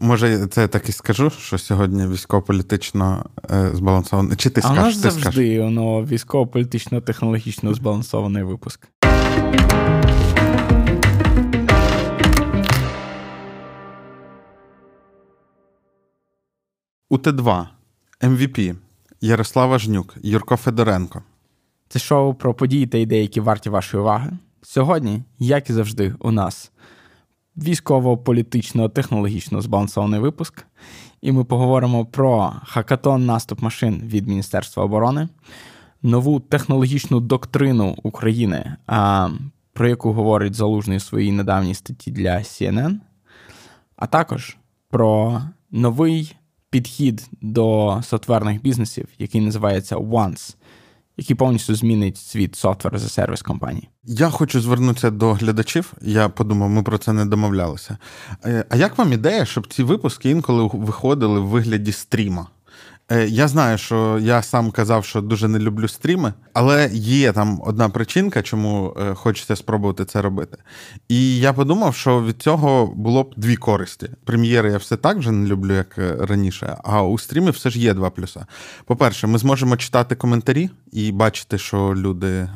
може, це я так і скажу, що сьогодні військово-політично е, збалансований. Чи ти а скажеш? А завжди скажеш? воно військово-політично технологічно збалансований випуск. У Т2 МВП Ярослава Жнюк, Юрко Федоренко. Це шоу про події та ідеї, які варті вашої уваги. Сьогодні, як і завжди, у нас військово-політично технологічно збалансований випуск. І ми поговоримо про хакатон наступ машин від Міністерства оборони, нову технологічну доктрину України, про яку говорить залужний у своїй недавній статті для CNN, а також про новий підхід до софтверних бізнесів, який називається Once, який повністю змінить світ софтвер за сервіс компанії. Я хочу звернутися до глядачів. Я подумав, ми про це не домовлялися. Е, а як вам ідея, щоб ці випуски інколи виходили в вигляді стріма? Е, я знаю, що я сам казав, що дуже не люблю стріми, але є там одна причинка, чому е, хочеться спробувати це робити. І я подумав, що від цього було б дві користі. Прем'єри я все так вже не люблю, як е, раніше. А у стрімі все ж є два плюса. По-перше, ми зможемо читати коментарі і бачити, що люди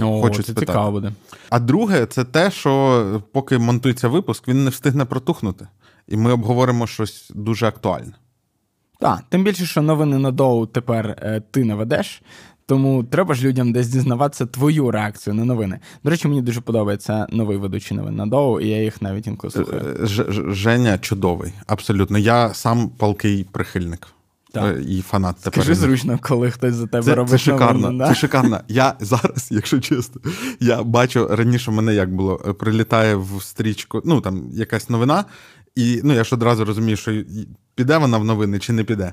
О, хочуть це спитати. цікаво буде. А друге, це те, що поки монтується випуск, він не встигне протухнути, і ми обговоримо щось дуже актуальне. Так, тим більше, що новини на доу тепер е, ти не ведеш, тому треба ж людям десь дізнаватися твою реакцію на новини. До речі, мені дуже подобається новий ведучий новин на доу, і я їх навіть інколи е, слухаю. Ж, Женя чудовий, абсолютно. Я сам палкий прихильник. Так. Е, і фанат тепер. Скажи зручно, коли хтось за тебе це, робить. Це шикарно. Новину, да? Це шикарно. Я зараз, якщо чесно, я бачу раніше мене як було, прилітає в стрічку, ну там якась новина, і ну я ж одразу розумію, що піде вона в новини чи не піде.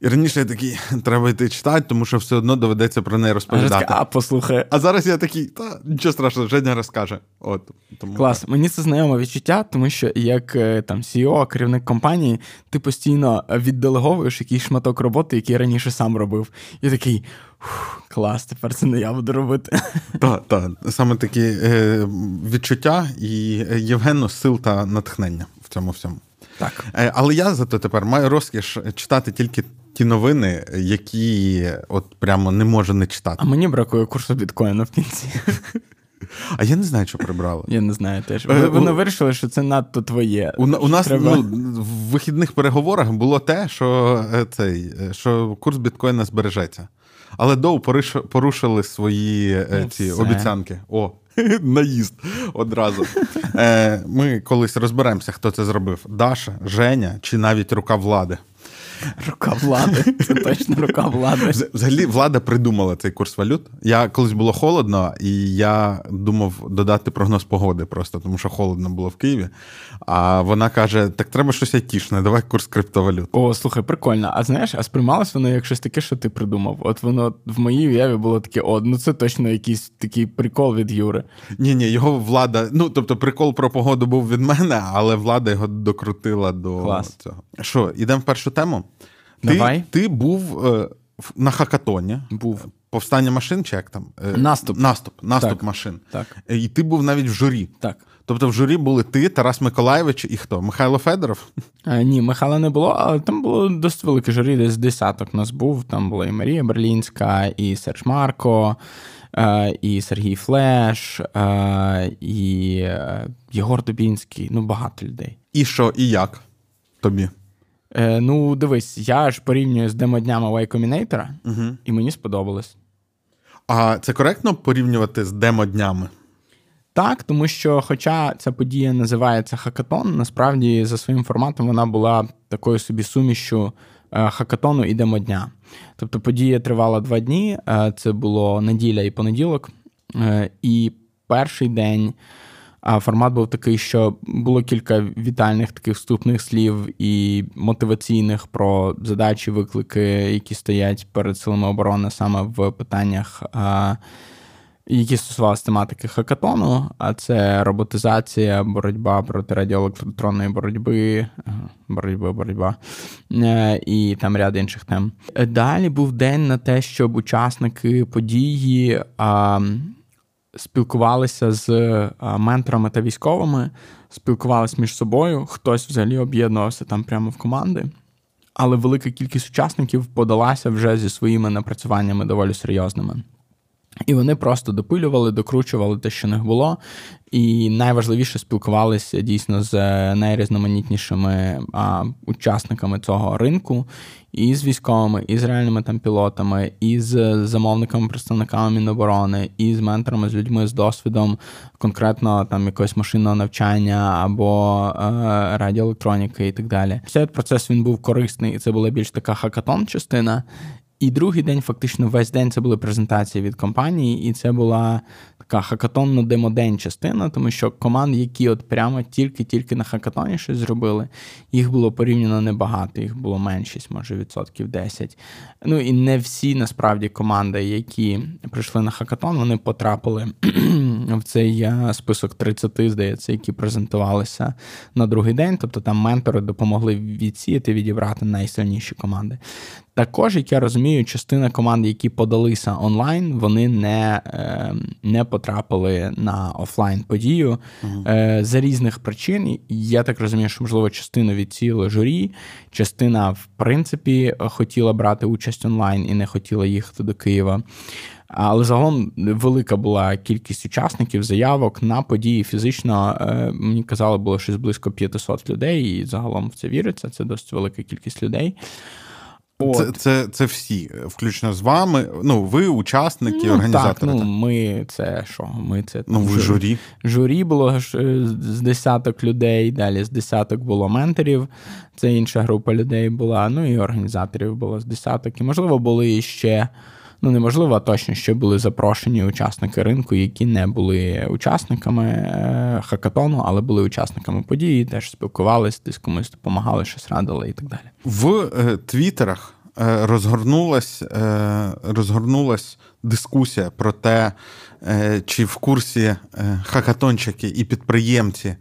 І раніше я такий, треба йти читати, тому що все одно доведеться про неї розповідати. А, послухай. А зараз я такий, та нічого страшного, Женя розкаже. От, тому Клас, мені це знайоме відчуття, тому що як е, там CEO, керівник компанії, ти постійно відделеговуєш якийсь шматок роботи, який я раніше сам робив. І такий клас, тепер це не я буду робити. Так, так. Саме такі е, відчуття і Євгенно сил та натхнення в цьому всьому. Так. Е, але я зато тепер маю розкіш читати тільки ті новини, які от прямо не можу не читати. А мені бракує курсу біткоїну в кінці. А я не знаю, що прибрали. Я не знаю теж. Е, вони вирішили, що це надто твоє. У, у нас Треба... ну, в вихідних переговорах було те, що е, цей, що курс біткоїна збережеться. Але Доу порушили свої ну, ці все. обіцянки. О, наїзд одразу. Е, Ми колись розберемося, хто це зробив: Даша, Женя чи навіть рука влади. Рука влади, це точно рука влади. Взагалі, влада придумала цей курс валют. Я колись було холодно, і я думав додати прогноз погоди просто, тому що холодно було в Києві. А вона каже: так треба щось айтішне, давай курс криптовалют. О, слухай, прикольно. А знаєш, а сприймалось воно як щось таке, що ти придумав? От воно в моїй уяві було таке: о, ну це точно якийсь такий прикол від Юри. Ні, ні, його влада. Ну тобто, прикол про погоду був від мене, але влада його докрутила до Клас. цього. Що, ідемо в першу тему? Давай. Ти ти був е, на хакатоні. Був. Повстання машин, чи як там? Е, наступ. Наступ наступ так. машин. Так. Е, і ти був навіть в журі. Так. Тобто в журі були ти, Тарас Миколаєвич і хто? Михайло Федоров? Е, ні, Михайла не було, але там було досить велике журі, десь десяток нас був. Там була і Марія Берлінська, і Серж Марко, і Сергій Флеш, і Єгор Дубінський. Ну, багато людей. І що, і як тобі? Е, Ну, дивись, я ж порівнюю з демоднями Y Combinator, угу. і мені сподобалось. А це коректно порівнювати з демоднями? Так, тому що, хоча ця подія називається хакатон, насправді за своїм форматом вона була такою собі сумішю е, хакатону і демодня. Тобто подія тривала два дні, е, це було неділя і понеділок, е, і перший день. А формат був такий, що було кілька вітальних таких вступних слів і мотиваційних про задачі, виклики, які стоять перед силами оборони саме в питаннях, які стосувалися тематики хакатону. А це роботизація, боротьба проти радіоелектронної боротьби, боротьба, боротьба е, і там ряд інших тем. Далі був день на те, щоб учасники події спілкувалися з менторами та військовими, спілкувалися між собою, хтось взагалі об'єднувався там прямо в команди. Але велика кількість учасників подалася вже зі своїми напрацюваннями доволі серйозними. І вони просто допилювали, докручували те, що них було. І найважливіше спілкувалися дійсно з найрізноманітнішими а, учасниками цього ринку, і з військовими, і з реальними там пілотами, і з замовниками, представниками Міноборони, і з менторами, з людьми з досвідом конкретно там якогось машинного навчання або е, радіоелектроніки і так далі. Цей процес він був корисний, і це була більш така хакатон частина. І другий день, фактично, весь день це були презентації від компанії, і це була така хакатонно демодень частина, тому що команд, які от прямо тільки-тільки на хакатоні щось зробили, їх було порівняно небагато, їх було меншість, може відсотків 10. Ну і не всі насправді команди, які прийшли на хакатон, вони потрапили в цей е, список 30, здається, які презентувалися на другий день. Тобто там ментори допомогли відсіяти, відібрати найсильніші команди. Також, як я розумію, частина команд, які подалися онлайн, вони не е, не потрапили на офлайн подію uh за різних причин. Я так розумію, що можливо частину відсіяли журі, частина, в принципі, хотіла брати участь онлайн і не хотіла їхати до Києва. Але загалом велика була кількість учасників, заявок на події фізично. Е, мені казали, було щось близько 500 людей, і загалом в це віриться. Це досить велика кількість людей. Це це, це всі, включно з вами. Ну, ви учасники, ну, організатори. Так, ну, Ми це що? Ми це Ну, ви журі. Журі було з десяток людей, далі з десяток було менторів. Це інша група людей була. Ну і організаторів було з десяток. І, можливо, були ще ну неможливо, точно ще були запрошені учасники ринку, які не були учасниками е, хакатону, але були учасниками події, теж спілкувалися, десь комусь допомагали, щось радили і так далі. В е, твіттерах е, розгорнулась, розгорнулась дискусія про те, чи в курсі хакатончики і підприємці Е,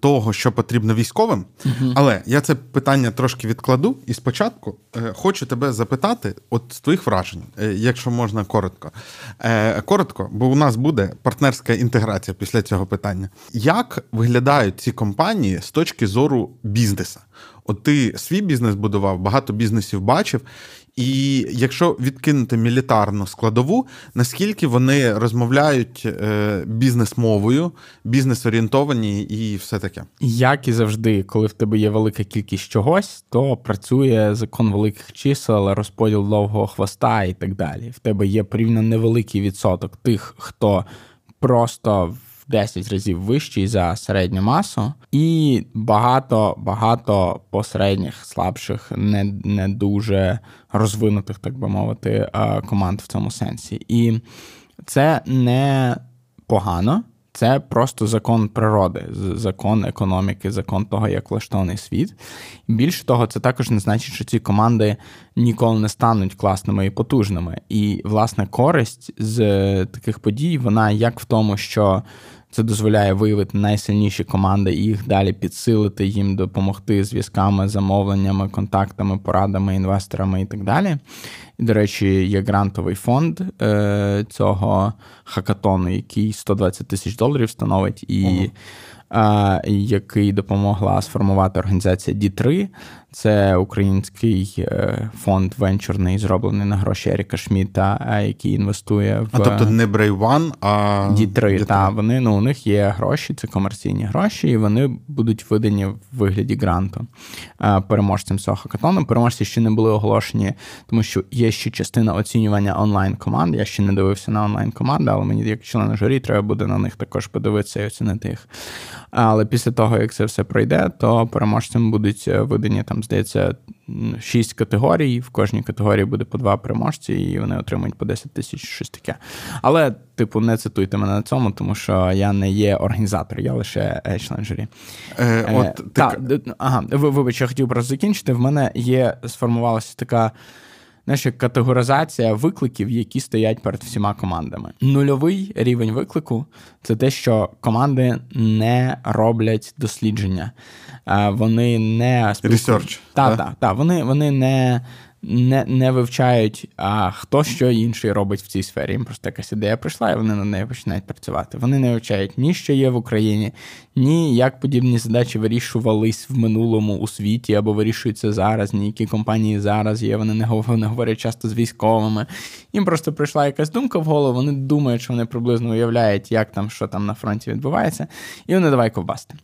того, що потрібно військовим. uh Але я це питання трошки відкладу. І спочатку е, хочу тебе запитати, от з твоїх вражень, е, якщо можна коротко. Коротко, бо у нас буде партнерська інтеграція після цього питання. Як виглядають ці компанії з точки зору бізнесу? От ти свій бізнес будував, багато бізнесів бачив, і якщо відкинути мілітарну складову, наскільки вони розмовляють е, бізнес-мовою, бізнес-орієнтовані і все таке? Як і завжди, коли в тебе є велика кількість чогось, то працює закон великих чисел, розподіл довгого хвоста і так далі. В тебе є порівняно невеликий відсоток тих, хто просто 10 разів вищий за середню масу, і багато багато посередніх, слабших, не не дуже розвинутих, так би мовити, команд в цьому сенсі. І це не погано. Це просто закон природи, закон економіки, закон того, як влаштований світ. Більше того, це також не значить, що ці команди ніколи не стануть класними і потужними. І, власне, користь з таких подій, вона як в тому, що це дозволяє виявити найсильніші команди і їх далі підсилити, їм допомогти зв'язками, замовленнями, контактами, порадами, інвесторами і так далі. І, до речі, є грантовий фонд е, цього хакатону, який 120 тисяч доларів становить, і uh який допомогла сформувати організація D3. Це український е, фонд венчурний, зроблений на гроші Еріка Шміта, який інвестує в А тобто не One, а D3. Та вони ну у них є гроші, це комерційні гроші, і вони будуть видані в вигляді гранту переможцям цього хакатону. Переможці ще не були оголошені, тому що є ще частина оцінювання онлайн команд. Я ще не дивився на онлайн команди, але мені як член журі треба буде на них також подивитися і оцінити їх. Але після того, як це все пройде, то переможцям будуть е, видані там, здається, шість категорій. В кожній категорії буде по два переможці, і вони отримують по 10 тисяч щось таке. Але, типу, не цитуйте мене на цьому, тому що я не є організатор, я лише е, член журі. Е, от, е, ти... та, ага, Вибач, я хотів просто закінчити. В мене є сформувалася така знаєш, категоризація викликів, які стоять перед всіма командами. Нульовий рівень виклику це те, що команди не роблять дослідження, вони не. Research, Так, та, так. Вони вони не не не вивчають, а хто що інший робить в цій сфері. Їм просто якась ідея прийшла, і вони на неї починають працювати. Вони не вивчають ні що є в Україні, ні як подібні задачі вирішувались в минулому у світі або вирішуються зараз, ні які компанії зараз є. Вони не говорять часто з військовими. Їм просто прийшла якась думка в голову. Вони думають, що вони приблизно уявляють, як там що там на фронті відбувається, і вони давай ковбасти.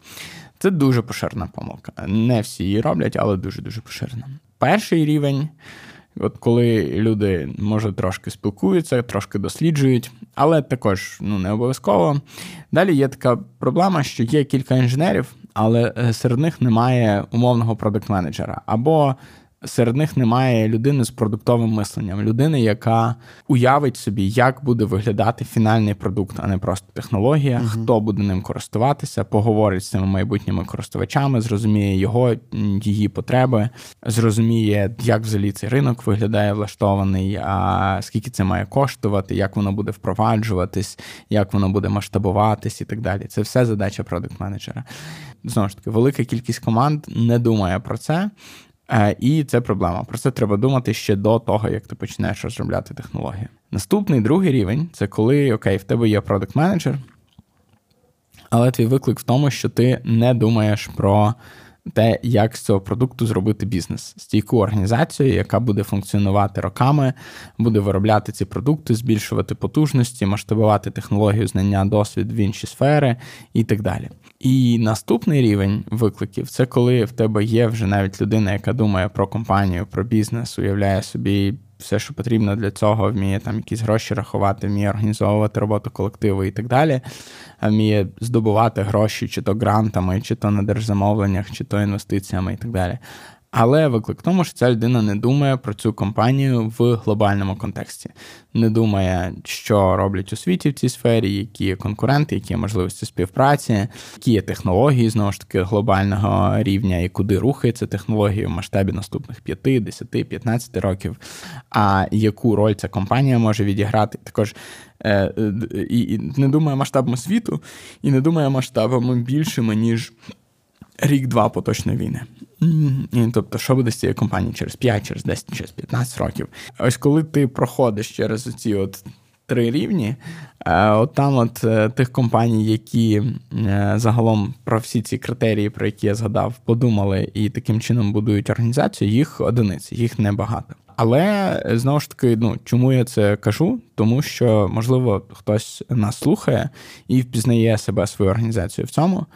Це дуже поширена помилка. Не всі її роблять, але дуже-дуже поширена. Перший рівень, от коли люди, може, трошки спілкуються, трошки досліджують, але також ну, не обов'язково. Далі є така проблема, що є кілька інженерів, але е, серед них немає умовного продакт-менеджера. Або серед них немає людини з продуктовим мисленням, людини, яка уявить собі, як буде виглядати фінальний продукт, а не просто технологія, uh хто буде ним користуватися, поговорить з цими майбутніми користувачами, зрозуміє його, її потреби, зрозуміє, як взагалі цей ринок виглядає влаштований, а скільки це має коштувати, як воно буде впроваджуватись, як воно буде масштабуватись і так далі. Це все задача продукт менеджера Знову ж таки, велика кількість команд не думає про це. Е, і це проблема. Про це треба думати ще до того, як ти почнеш розробляти технологію. Наступний другий рівень це коли окей, в тебе є продакт менеджер але твій виклик в тому, що ти не думаєш про те, як з цього продукту зробити бізнес, стійку організацію, яка буде функціонувати роками, буде виробляти ці продукти, збільшувати потужності, масштабувати технологію, знання, досвід в інші сфери і так далі. І наступний рівень викликів це коли в тебе є вже навіть людина, яка думає про компанію, про бізнес, уявляє собі все, що потрібно для цього, вміє там якісь гроші рахувати, вміє організовувати роботу колективу і так далі, вміє здобувати гроші, чи то грантами, чи то на держзамовленнях, чи то інвестиціями і так далі. Але виклик тому, що ця людина не думає про цю компанію в глобальному контексті, не думає, що роблять у світі в цій сфері, які є конкуренти, які є можливості співпраці, які є технології знову ж таки глобального рівня і куди рухається технологія в масштабі наступних 5, 10, 15 років. А яку роль ця компанія може відіграти? Також е, і, і не думає масштабами світу, і не думає масштабами більшими ніж рік-два поточної війни. Тобто, що буде з цією компанією через 5, через 10, через 15 років. Ось коли ти проходиш через ці от три рівні, е, от там от е, тих компаній, які е, загалом про всі ці критерії, про які я згадав, подумали і таким чином будують організацію, їх одиниці, їх небагато. Але знову ж таки, ну чому я це кажу? Тому що, можливо, хтось нас слухає і впізнає себе свою організацію в цьому.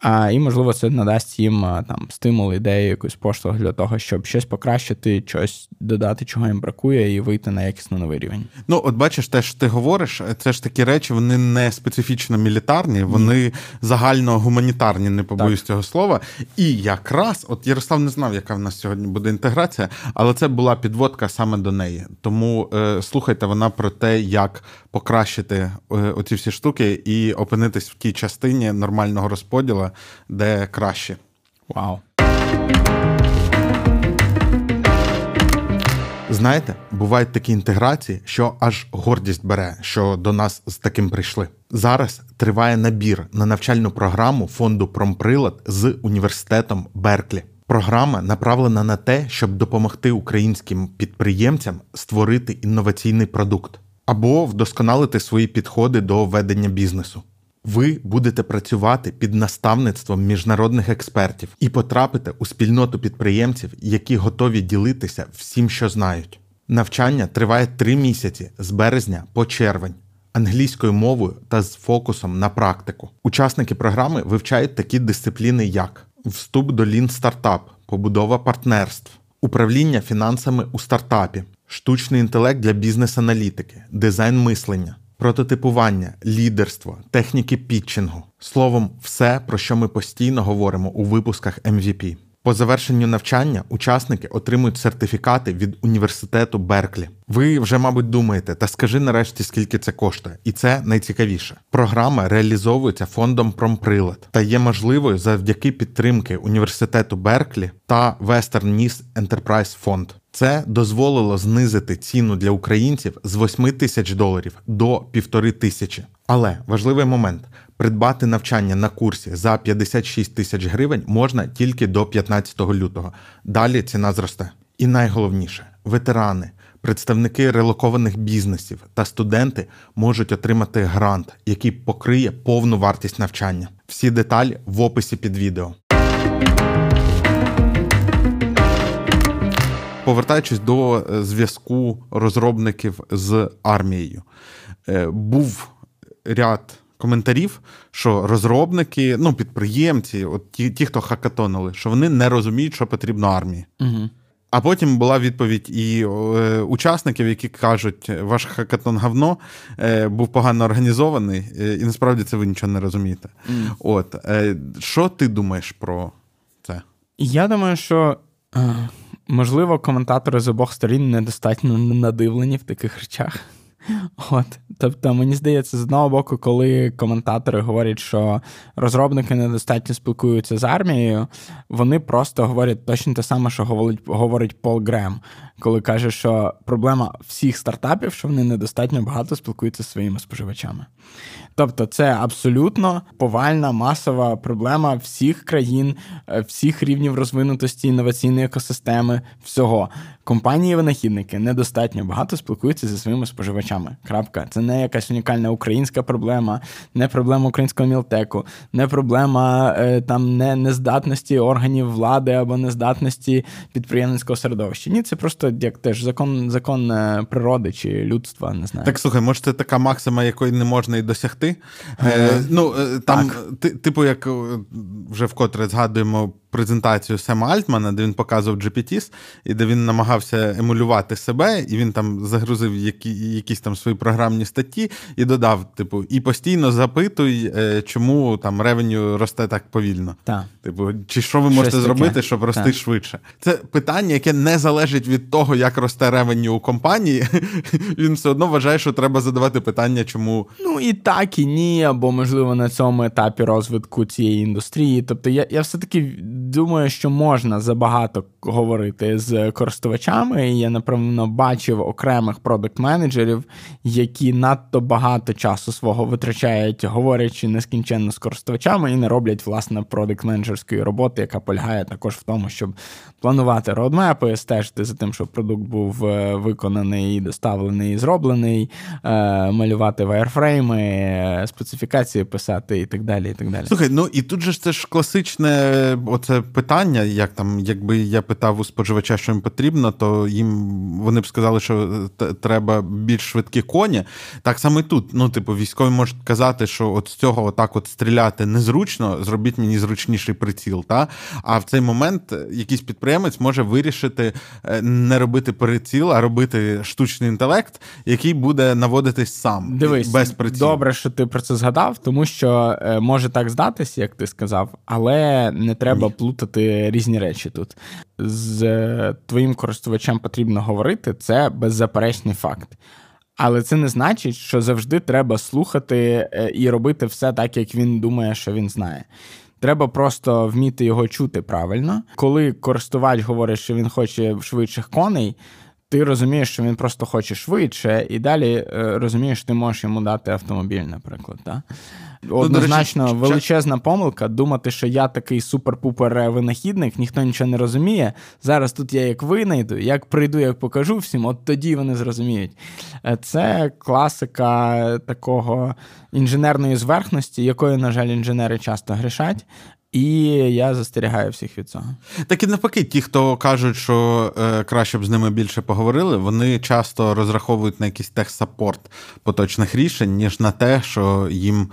А, І, можливо, це надасть їм там стимул, ідею, якусь поштовх для того, щоб щось покращити, щось додати, чого їм бракує, і вийти на якісно новий рівень. Ну, от бачиш, те, що ти говориш, це ж такі речі, вони не специфічно мілітарні, вони загально гуманітарні, не побоюсь так. цього слова. І якраз, от Ярослав не знав, яка в нас сьогодні буде інтеграція, але це була підводка саме до неї. Тому е, слухайте вона про те, як покращити е, оці всі штуки і опинитись в тій частині нормального розподілу, де краще. Вау. Знаєте, бувають такі інтеграції, що аж гордість бере, що до нас з таким прийшли. Зараз триває набір на навчальну програму фонду Промприлад з університетом Берклі. Програма направлена на те, щоб допомогти українським підприємцям створити інноваційний продукт або вдосконалити свої підходи до ведення бізнесу. Ви будете працювати під наставництвом міжнародних експертів і потрапите у спільноту підприємців, які готові ділитися всім, що знають. Навчання триває три місяці з березня по червень, англійською мовою та з фокусом на практику. Учасники програми вивчають такі дисципліни, як вступ до лін стартап, побудова партнерств, управління фінансами у стартапі, штучний інтелект для бізнес-аналітики, дизайн мислення, прототипування, лідерство, техніки пітчингу. Словом, все, про що ми постійно говоримо у випусках MVP. По завершенню навчання учасники отримують сертифікати від університету Берклі. Ви вже, мабуть, думаєте, та скажи нарешті, скільки це коштує, і це найцікавіше. Програма реалізовується фондом Промприлад та є можливою завдяки підтримки університету Берклі та Western Nice Enterprise Fund. Це дозволило знизити ціну для українців з 8 тисяч доларів до півтори тисячі. Але важливий момент: придбати навчання на курсі за 56 тисяч гривень можна тільки до 15 лютого. Далі ціна зросте. І найголовніше, ветерани, представники релокованих бізнесів та студенти можуть отримати грант, який покриє повну вартість навчання. Всі деталі в описі під відео. Повертаючись до е, зв'язку розробників з армією, е, був ряд коментарів, що розробники, ну підприємці, от ті, ті, хто хакатонили, що вони не розуміють, що потрібно армії. Угу. А потім була відповідь і е, учасників, які кажуть, ваш хакатон говно е, був погано організований, е, і насправді це ви нічого не розумієте. Mm. От е, що ти думаєш про це? Я думаю, що е, можливо коментатори з обох сторін недостатньо надивлені в таких речах. От, тобто, мені здається, з одного боку, коли коментатори говорять, що розробники недостатньо спілкуються з армією, вони просто говорять точно те саме, що говорить говорить Пол Грем, коли каже, що проблема всіх стартапів, що вони недостатньо багато спілкуються зі своїми споживачами. Тобто, це абсолютно повальна масова проблема всіх країн, е, всіх рівнів розвинутості інноваційної екосистеми, всього. Компанії-винахідники недостатньо багато спілкуються зі своїми споживачами. Крапка. Це не якась унікальна українська проблема, не проблема українського мілтеку, не проблема е, там не нездатності органів влади або нездатності підприємницького середовища. Ні, це просто як теж закон закон е, природи чи людства. Не знаю. Так слухай, може, це така максима, якої не можна і досягти. Е, Ну там, типу, як вже вкотре згадуємо презентацію Сема Альтмана, де він показував GPTs, і де він намагався емулювати себе, і він там загрузив які, якісь там свої програмні статті і додав: типу, і постійно запитуй, е, чому там ревеню росте так повільно. Так. Типу, чи що ви можете Щось зробити, щоб рости так. швидше? Це питання, яке не залежить від того, як росте ревеню у компанії. Він все одно вважає, що треба задавати питання, чому. Ну і так, і ні, або можливо на цьому етапі розвитку цієї індустрії. Тобто, я, я все-таки думаю, що можна забагато говорити з користувачами. Я, напевно, бачив окремих продакт-менеджерів, які надто багато часу свого витрачають, говорячи нескінченно з користувачами, і не роблять власне продакт-менеджерської роботи, яка полягає також в тому, щоб планувати роудмепи, стежити за тим, щоб продукт був е, виконаний, доставлений і зроблений, е, малювати вайрфрейми, специфікації писати і так далі. і так далі. Слухай, ну і тут же це ж класичне оце питання. Як там, якби я питав у споживача, що їм потрібно, то їм вони б сказали, що треба більш швидкі коні. Так само і тут. Ну, типу, військові можуть казати, що от з цього отак от стріляти незручно, зробіть мені зручніший приціл. Та? А в цей момент якийсь підприємець може вирішити е, не робити приціл, а робити штучний інтелект, який буде наводитись сам Дивись, без прицілу. Добре, що ти про це згадав, тому що е, може так здатись, як ти сказав, але не треба плутати різні речі тут. З е, твоїм користувачем потрібно говорити, це беззаперечний факт. Але це не значить, що завжди треба слухати е, і робити все так, як він думає, що він знає. Треба просто вміти його чути правильно. Коли користувач говорить, що він хоче швидших коней, ти розумієш, що він просто хоче швидше, і далі е, розумієш, що ти можеш йому дати автомобіль, наприклад. Так? Ну, Однозначно, величезна помилка думати, що я такий супер-пупер винахідник, ніхто нічого не розуміє. Зараз тут я як винайду, як прийду, як покажу всім, от тоді вони зрозуміють. Е, це класика такого інженерної зверхності, якою, на жаль, інженери часто грішать. І я застерігаю всіх від цього. Так і навпаки, ті, хто кажуть, що е, краще б з ними більше поговорили, вони часто розраховують на якийсь техсапорт поточних рішень, ніж на те, що їм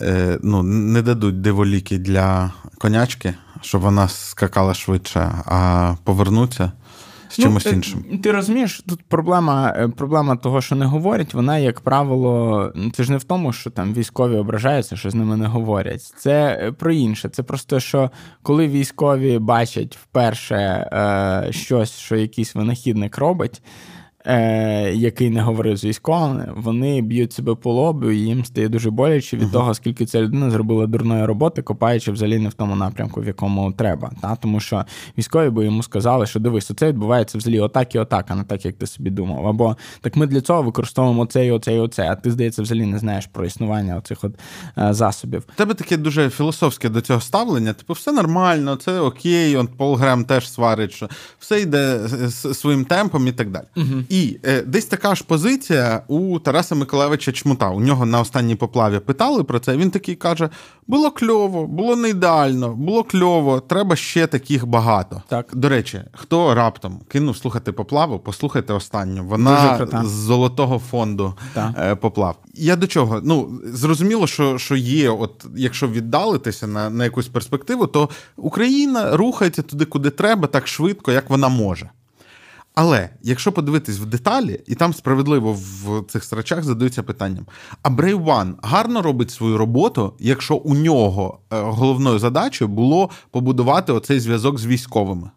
е, ну, не дадуть диволіки для конячки, щоб вона скакала швидше, а повернуться з ну, чимось іншим. Ти розумієш, тут проблема е, проблема того, що не говорять, вона, як правило, це ж не в тому, що там військові ображаються, що з ними не говорять. Це е, про інше. Це просто що коли військові бачать вперше е, щось, що якийсь винахідник робить. Е, який не говорив з військовими, вони б'ють себе по лобу, і їм стає дуже боляче від uh-huh. того, скільки ця людина зробила дурної роботи, копаючи взагалі не в тому напрямку, в якому треба. Та? Тому що військові би йому сказали, що дивись, оце відбувається взагалі отак і отак, а не так, як ти собі думав. Або так ми для цього використовуємо це і оце і оце, а ти, здається, взагалі не знаєш про існування оцих от е, засобів. У тебе таке дуже філософське до цього ставлення. Типу, все нормально, це окей, он Пол Грем теж сварить, що все йде своїм темпом і так далі. Угу. І е, десь така ж позиція у Тараса Миколаєвича Чмута. У нього на останній поплаві питали про це. Він такий каже: було кльово, було не ідеально, було кльово, треба ще таких багато. Так. До речі, хто раптом кинув слухати поплаву, послухайте останню. Вона з золотого фонду так. Е, поплав. Я до чого? Ну зрозуміло, що що є, от якщо віддалитися на, на якусь перспективу, то Україна рухається туди, куди треба, так швидко, як вона може. Але якщо подивитись в деталі, і там справедливо в цих срачах задаються питанням: а Brave One гарно робить свою роботу, якщо у нього е, головною задачею було побудувати оцей зв'язок з військовими.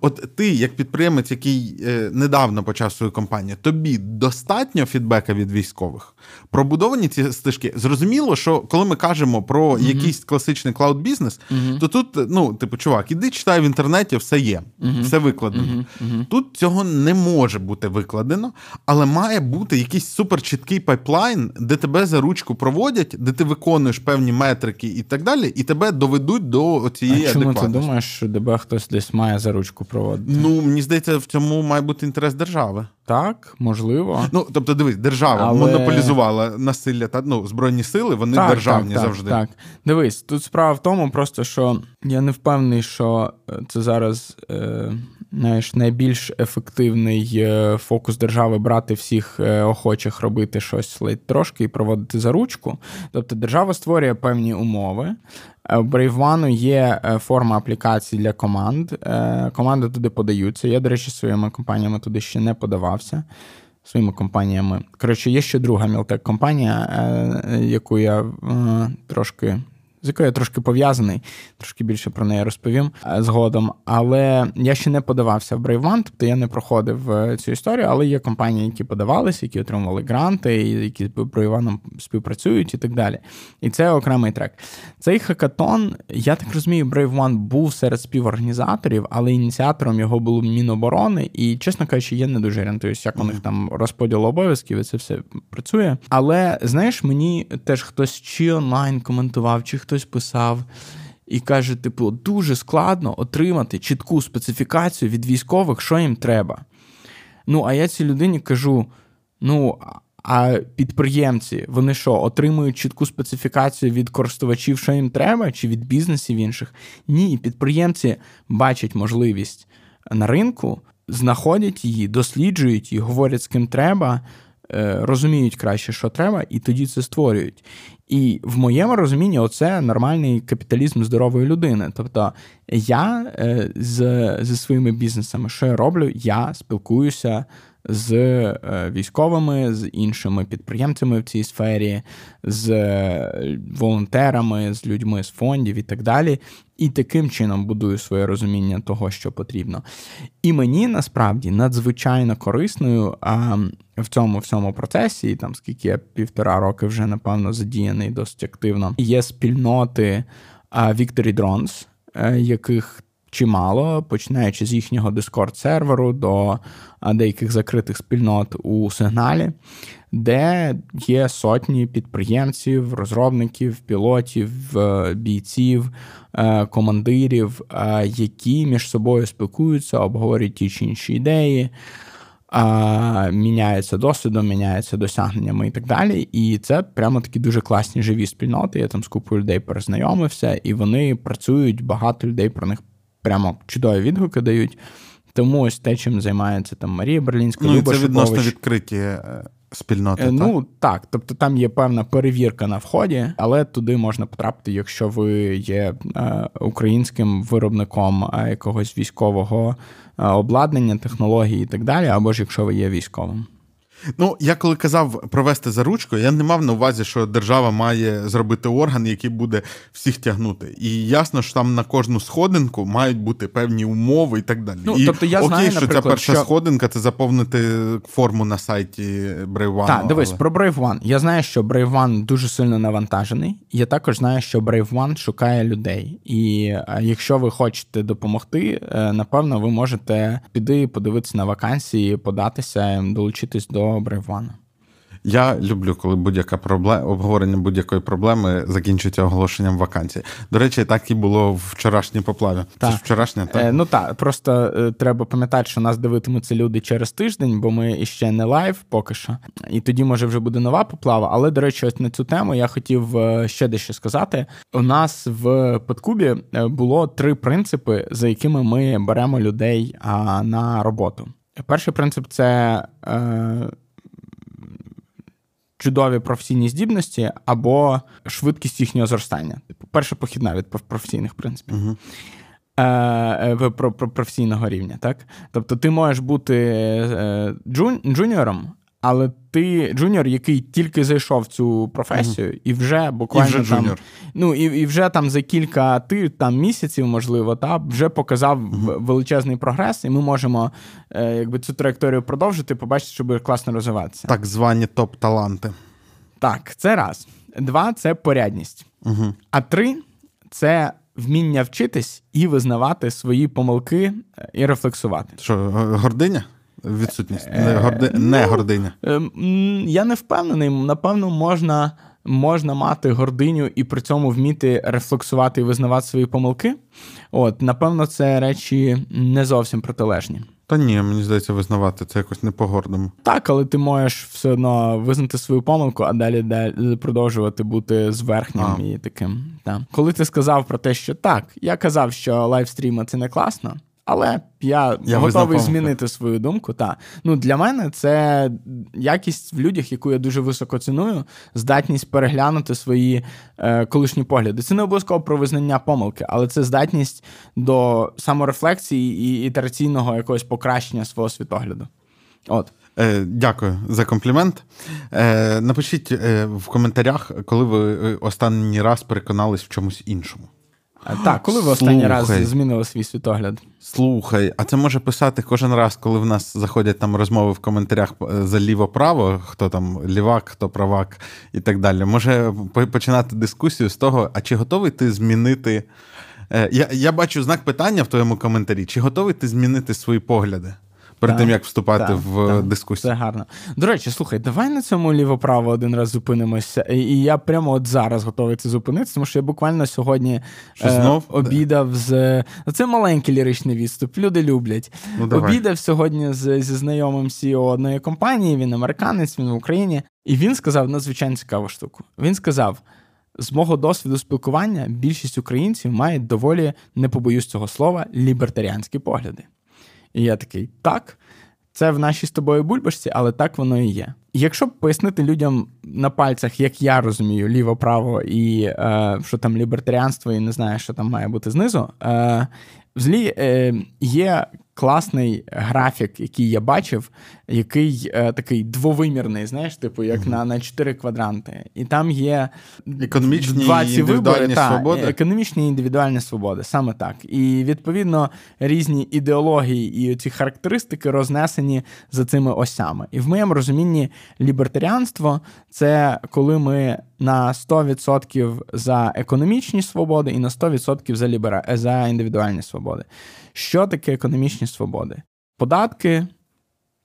От ти, як підприємець, який е, недавно почав свою компанію, тобі достатньо фідбека від військових? Пробудовані ці стежки. Зрозуміло, що коли ми кажемо про uh якийсь класичний клауд бізнес, uh то тут, ну, типу, чувак, іди читай в інтернеті, все є, uh все викладено. Тут цього не може бути викладено, але має бути якийсь суперчіткий пайплайн, де тебе за ручку проводять, де ти виконуєш певні метрики і так далі, і тебе доведуть до цієї а чому ти думаєш, що тебе хтось десь має за ручку проводити? Ну, мені здається, в цьому має бути інтерес держави. Так, можливо. Ну, тобто, дивись, держава Але... монополізувала насилля та ну, збройні сили, вони так, державні так, завжди. Так, дивись, тут справа в тому, просто що я не впевнений, що е, це зараз е, знаєш, найбільш ефективний е, фокус держави брати всіх е, охочих робити щось ледь трошки і проводити за ручку. Тобто держава створює певні умови. В Brave є форма аплікації для команд. Команди туди подаються. Я, до речі, своїми компаніями туди ще не подавався. Своїми компаніями. Коротше, є ще друга мілтек компанія, яку я трошки з якою я трошки пов'язаний, трошки більше про неї розповім е, згодом. Але я ще не подавався в Brave One, тобто я не проходив е, цю історію, але є компанії, які подавалися, які отримували гранти, які з Brave One співпрацюють і так далі. І це окремий трек. Цей хакатон, я так розумію, Brave One був серед співорганізаторів, але ініціатором його було Міноборони. І, чесно кажучи, я не дуже орієнтуюся, як у них там розподіл обов'язків і це все працює. Але знаєш, мені теж хтось чи онлайн коментував, чи хтось писав і каже: типу, дуже складно отримати чітку специфікацію від військових, що їм треба. Ну, а я цій людині кажу: ну, а підприємці, вони що, отримують чітку специфікацію від користувачів, що їм треба, чи від бізнесів інших? Ні, підприємці бачать можливість на ринку, знаходять її, досліджують і говорять, з ким треба. Е, розуміють краще, що треба, і тоді це створюють. І в моєму розумінні, оце нормальний капіталізм здорової людини. Тобто я е, з, зі своїми бізнесами, що я роблю, я спілкуюся з е, військовими, з іншими підприємцями в цій сфері, з е, волонтерами, з людьми з фондів і так далі. І таким чином будую своє розуміння того, що потрібно. І мені насправді надзвичайно корисною а, в цьому всьому процесі, там скільки я півтора роки вже напевно задіяний досить активно, є спільноти а, Victory Drones, е, яких чимало, починаючи з їхнього Discord-серверу до деяких закритих спільнот у сигналі, де є сотні підприємців, розробників, пілотів, е, бійців, е, командирів, е, які між собою спілкуються, обговорюють ті чи інші ідеї. Міняються досвідом, міняються досягненнями і так далі. І це прямо такі дуже класні живі спільноти. Я там з купою людей перезнайомився, і вони працюють, багато людей про них прямо чудові відгуки дають. Тому ось те, чим займається там Марія Берлінська, ну, Люба це відносно відкриті е, спільноти. Е, ну так, тобто там є певна перевірка на вході, але туди можна потрапити, якщо ви є е, українським виробником якогось військового обладнання, технології і так далі, або ж якщо ви є військовим. Ну, я коли казав провести за ручку, я не мав на увазі, що держава має зробити орган, який буде всіх тягнути. І ясно, що там на кожну сходинку мають бути певні умови і так далі. Ну, і тобто я окей, знаю, що ця перша що... сходинка це заповнити форму на сайті Brave One. Так, дивись, але... про Brave One. Я знаю, що Brave One дуже сильно навантажений. Я також знаю, що Brave One шукає людей. І е, якщо ви хочете допомогти, е, напевно, ви можете піти подивитися на вакансії, податися, долучитись до Brave One. Я люблю, коли будь-яка проблема обговорення будь-якої проблеми закінчується оголошенням вакансії. До речі, так і було в вчорашній поплаві. Так. Це ж вчорашня, так? Е, ну так, просто е, треба пам'ятати, що нас дивитимуться люди через тиждень, бо ми іще не лайв поки що. І тоді, може, вже буде нова поплава. Але, до речі, ось на цю тему я хотів е, ще дещо сказати. У нас в Петкубі е, було три принципи, за якими ми беремо людей а, на роботу. Перший принцип це. Е, чудові професійні здібності або швидкість їхнього зростання. Перша похідна від професійних принципів. Угу. Е, про, про професійного рівня, так? Тобто ти можеш бути е, джун, джуніором, але ти джуніор, який тільки зайшов в цю професію, uh-huh. і вже буквально і вже там ну і і вже там за кілька ти там місяців, можливо, та вже показав uh-huh. величезний прогрес, і ми можемо е, якби цю траєкторію продовжити, побачити, щоб класно розвиватися. Так звані топ-таланти. Так, це раз. Два це порядність. Uh-huh. А три це вміння вчитись і визнавати свої помилки і рефлексувати. Що, гординя? Відсутність не, горди... ну, не гординя. Ем, я не впевнений. Напевно, можна можна мати гординю і при цьому вміти рефлексувати і визнавати свої помилки. От, напевно, це речі не зовсім протилежні. Та ні, мені здається, визнавати це якось не по-гордому. Так, але ти можеш все одно визнати свою помилку, а далі далі продовжувати бути зверхнім а. і таким. Так. Коли ти сказав про те, що так, я казав, що лайвстріми це не класно. Але я, я готовий змінити свою думку. Та. Ну, Для мене це якість в людях, яку я дуже високо ціную, здатність переглянути свої е, колишні погляди. Це не обов'язково про визнання помилки, але це здатність до саморефлексії і ітераційного якогось покращення свого світогляду. От. Е, Дякую за комплімент. Е, Напишіть е, в коментарях, коли ви е, останній раз переконались в чомусь іншому. Так, коли ви останній раз змінили свій світогляд? Слухай, а це може писати кожен раз, коли в нас заходять там розмови в коментарях е, за ліво-право, хто там лівак, хто правак і так далі. Може починати дискусію з того, а чи готовий ти змінити. Е, я, Я бачу знак питання в твоєму коментарі, чи готовий ти змінити свої погляди? Перед тим як вступати так, в так, дискусію. Це гарно. До речі, слухай, давай на цьому ліво-право один раз зупинимося. І я прямо от зараз готовий це зупинитися, тому що я буквально сьогодні що, знов? е, обідав з. Ну, це маленький ліричний відступ. Люди люблять. Ну, Обідав сьогодні з, зі знайомим CEO одної компанії. Він американець, він в Україні, і він сказав надзвичайно цікаву штуку. Він сказав. З мого досвіду спілкування більшість українців мають доволі, не побоюсь цього слова, лібертаріанські погляди. І я такий, так, це в нашій з тобою бульбашці, але так воно і є. Якщо пояснити людям на пальцях, як я розумію, ліво-право і е, що там лібертаріанство, і не знаю, що там має бути знизу, е, взагалі е, є класний графік, який я бачив, який е, такий двовимірний, знаєш, типу, як mm-hmm. на на чотири квадранти. І там є економічні два ці вибори, свободи. Та, економічні і індивідуальні свободи, саме так. І відповідно різні ідеології і ці характеристики рознесені за цими осями. І в моєму розумінні лібертаріанство це коли ми на 100% за економічні свободи і на 100% за лібера... за індивідуальні свободи. Що таке економічні свободи? Податки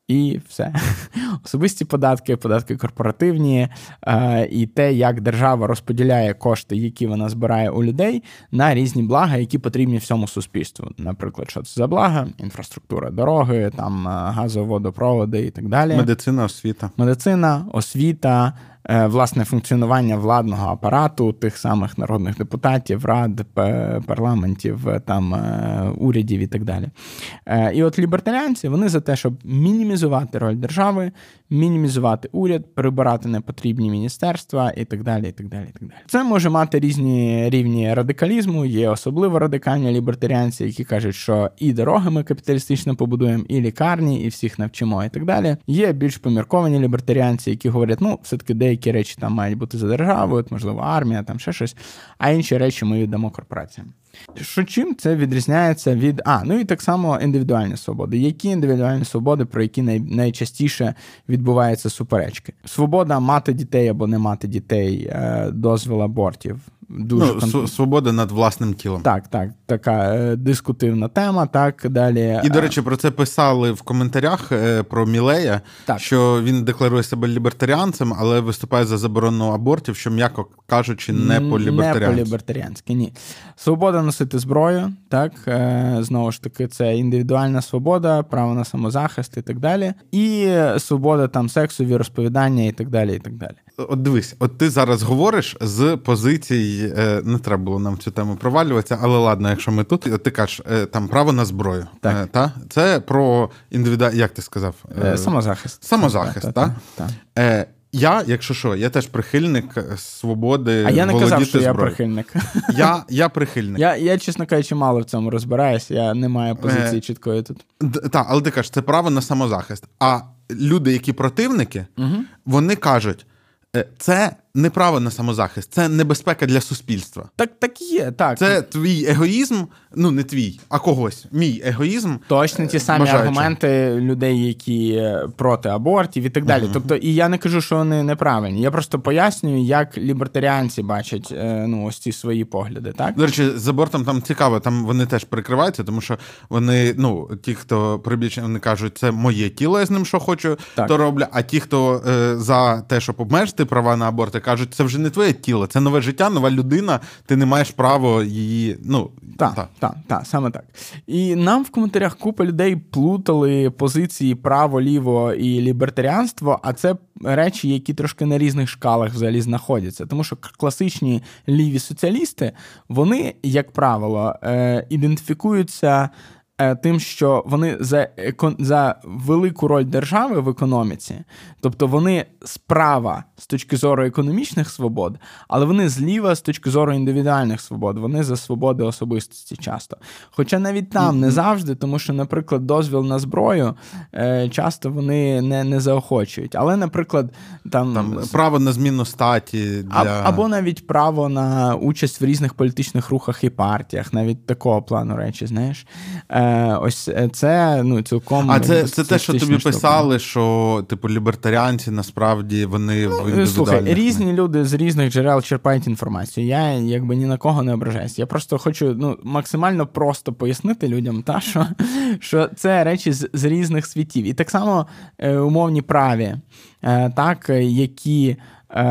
і все. Особисті податки, податки корпоративні, е, і те, як держава розподіляє кошти, які вона збирає у людей, на різні блага, які потрібні всьому суспільству. Наприклад, що це за блага, інфраструктура, дороги, там е, газоводопроводи і так далі. Медицина, освіта. Медицина, освіта. Е, власне функціонування владного апарату, тих самих народних депутатів, рад, парламентів, е, там е, урядів і так далі. І от лібертаріанці вони за те, щоб мінімізувати роль держави, мінімізувати уряд, прибирати непотрібні міністерства і так далі. і так далі, і так далі. Це може мати різні рівні радикалізму. Є особливо радикальні лібертаріанці, які кажуть, що і дороги ми капіталістично побудуємо, і лікарні, і всіх навчимо, і так далі. Є більш помірковані лібертаріанці, які говорять, ну все-таки деякі деякі речі там мають бути за державою, можливо, армія, там ще щось, а інші речі ми віддамо корпораціям. Що чим це відрізняється від. А, ну і так само індивідуальні свободи. Які індивідуальні свободи, про які най... найчастіше відбуваються суперечки? Свобода мати дітей або не мати дітей, е, дозвіл абортів, Дуже ну, свобода над власним тілом. Так, так, така е, дискутивна тема. Так далі. І до речі, про це писали в коментарях е, про Мілея, так. що він декларує себе лібертаріанцем, але виступає за заборону абортів, що м'яко кажучи, не по лібертаріанськи. Не по лібертаріанськи, ні. Свобода носити зброю, так е, знову ж таки, це індивідуальна свобода, право на самозахист і так далі. І свобода там сексу, віросповідання і так далі. і так далі. От дивись, от ти зараз говориш з позиції, е, не треба було нам цю тему провалюватися, але ладно, якщо ми тут, ти кажеш, е, там право на зброю. Так. Е, та? Це про індивідуальний, як ти сказав? Самозахист. Самозахист, так? так? так. Я, якщо що, я теж прихильник свободи. А я не казав, що зброю. я прихильник. Я я прихильник. Я, я, чесно кажучи, мало в цьому розбираюся, я не маю позиції е, чіткої тут. Так, але ти кажеш, це право на самозахист. А люди, які противники, угу. вони кажуть, Е, це не право на самозахист, це небезпека для суспільства. Так так є. так. Це твій егоїзм, ну не твій, а когось. Мій егоїзм. Точно ті самі бажаючи. аргументи людей, які е, проти абортів і так далі. Uh-huh. Тобто, і я не кажу, що вони неправильні. Я просто пояснюю, як лібертаріанці бачать е, ну, ось ці свої погляди. Так до речі, з абортом там цікаво, там вони теж прикриваються, тому що вони, ну ті, хто прибічні, вони кажуть, це моє тіло, я з ним що хочу, так. то роблю. А ті, хто е, за те, щоб обмежити права на аборти, кажуть, це вже не твоє тіло, це нове життя, нова людина. Ти не маєш права її. Ну так, так, так, та, саме так. І нам в коментарях купа людей плутали позиції право, ліво і лібертаріанство, а це речі, які трошки на різних шкалах взагалі знаходяться. Тому що класичні ліві соціалісти, вони, як правило, е, ідентифікуються. Е, тим, що вони за за велику роль держави в економіці, тобто вони справа з точки зору економічних свобод, але вони зліва з точки зору індивідуальних свобод, вони за свободи особистості часто. Хоча навіть там не завжди, тому що, наприклад, дозвіл на зброю е, часто вони не не заохочують. Але, наприклад, там, там право на зміну статі для... або навіть право на участь в різних політичних рухах і партіях, навіть такого плану речі, знаєш. Е, Ось е, це ну цілком. А це це те, що тобі штука. писали, що типу лібертаріанці насправді вони ну, Слухай, різні люди з різних джерел черпають інформацію. Я якби ні на кого не ображаюся. Я просто хочу ну, максимально просто пояснити людям, та що що це речі з, з різних світів. І так само е, умовні праві, е, так, які. Е,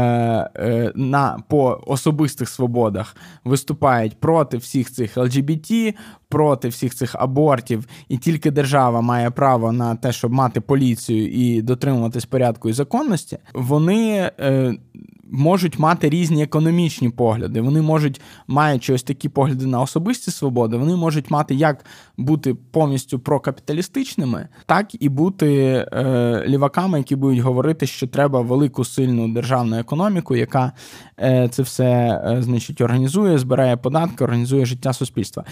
е, на по особистих свободах виступають проти всіх цих ЛГБТ, проти всіх цих абортів, і тільки держава має право на те, щоб мати поліцію і дотримуватись порядку і законності, вони е, можуть мати різні економічні погляди. Вони можуть, маючи ось такі погляди на особисті свободи, вони можуть мати як бути повністю прокапіталістичними, так і бути е, ліваками, які будуть говорити, що треба велику сильну державну економіку, яка е, це все е, значить організує, збирає податки, організує життя суспільства.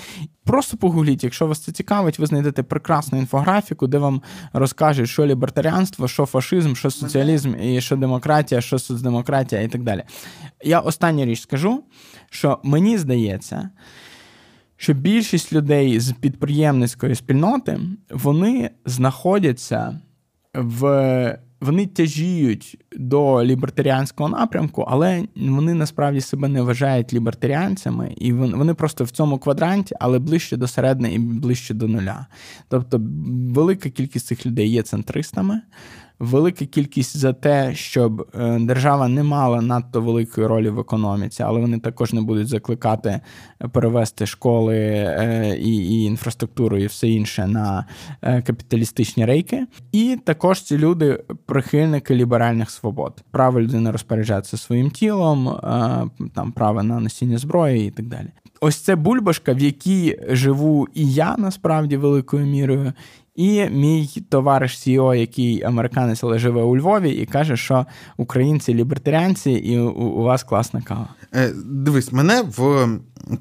Просто погугліть, якщо вас це цікавить, ви знайдете прекрасну інфографіку, де вам розкажуть, що лібертаріанство, що фашизм, що соціалізм, і що демократія, що соцдемократія так далі. Я останню річ скажу, що мені здається, що більшість людей з підприємницької спільноти вони знаходяться в. Вони тяжіють до лібертаріанського напрямку, але вони насправді себе не вважають лібертаріанцями, і вони просто в цьому квадранті, але ближче до середини і ближче до нуля. Тобто велика кількість цих людей є центристами, велика кількість за те, щоб е, держава не мала надто великої ролі в економіці, але вони також не будуть закликати перевести школи е, і і інфраструктуру, і все інше на е, капіталістичні рейки. І також ці люди прихильники ліберальних свобод. Право людини розпоряджатися своїм тілом, там право на носіння зброї і так далі. Ось це бульбашка, в якій живу і я насправді великою мірою, і мій товариш Сіо, який американець, але живе у Львові, і каже, що українці лібертаріанці, і у, у вас класна кава. Е, Дивись, мене в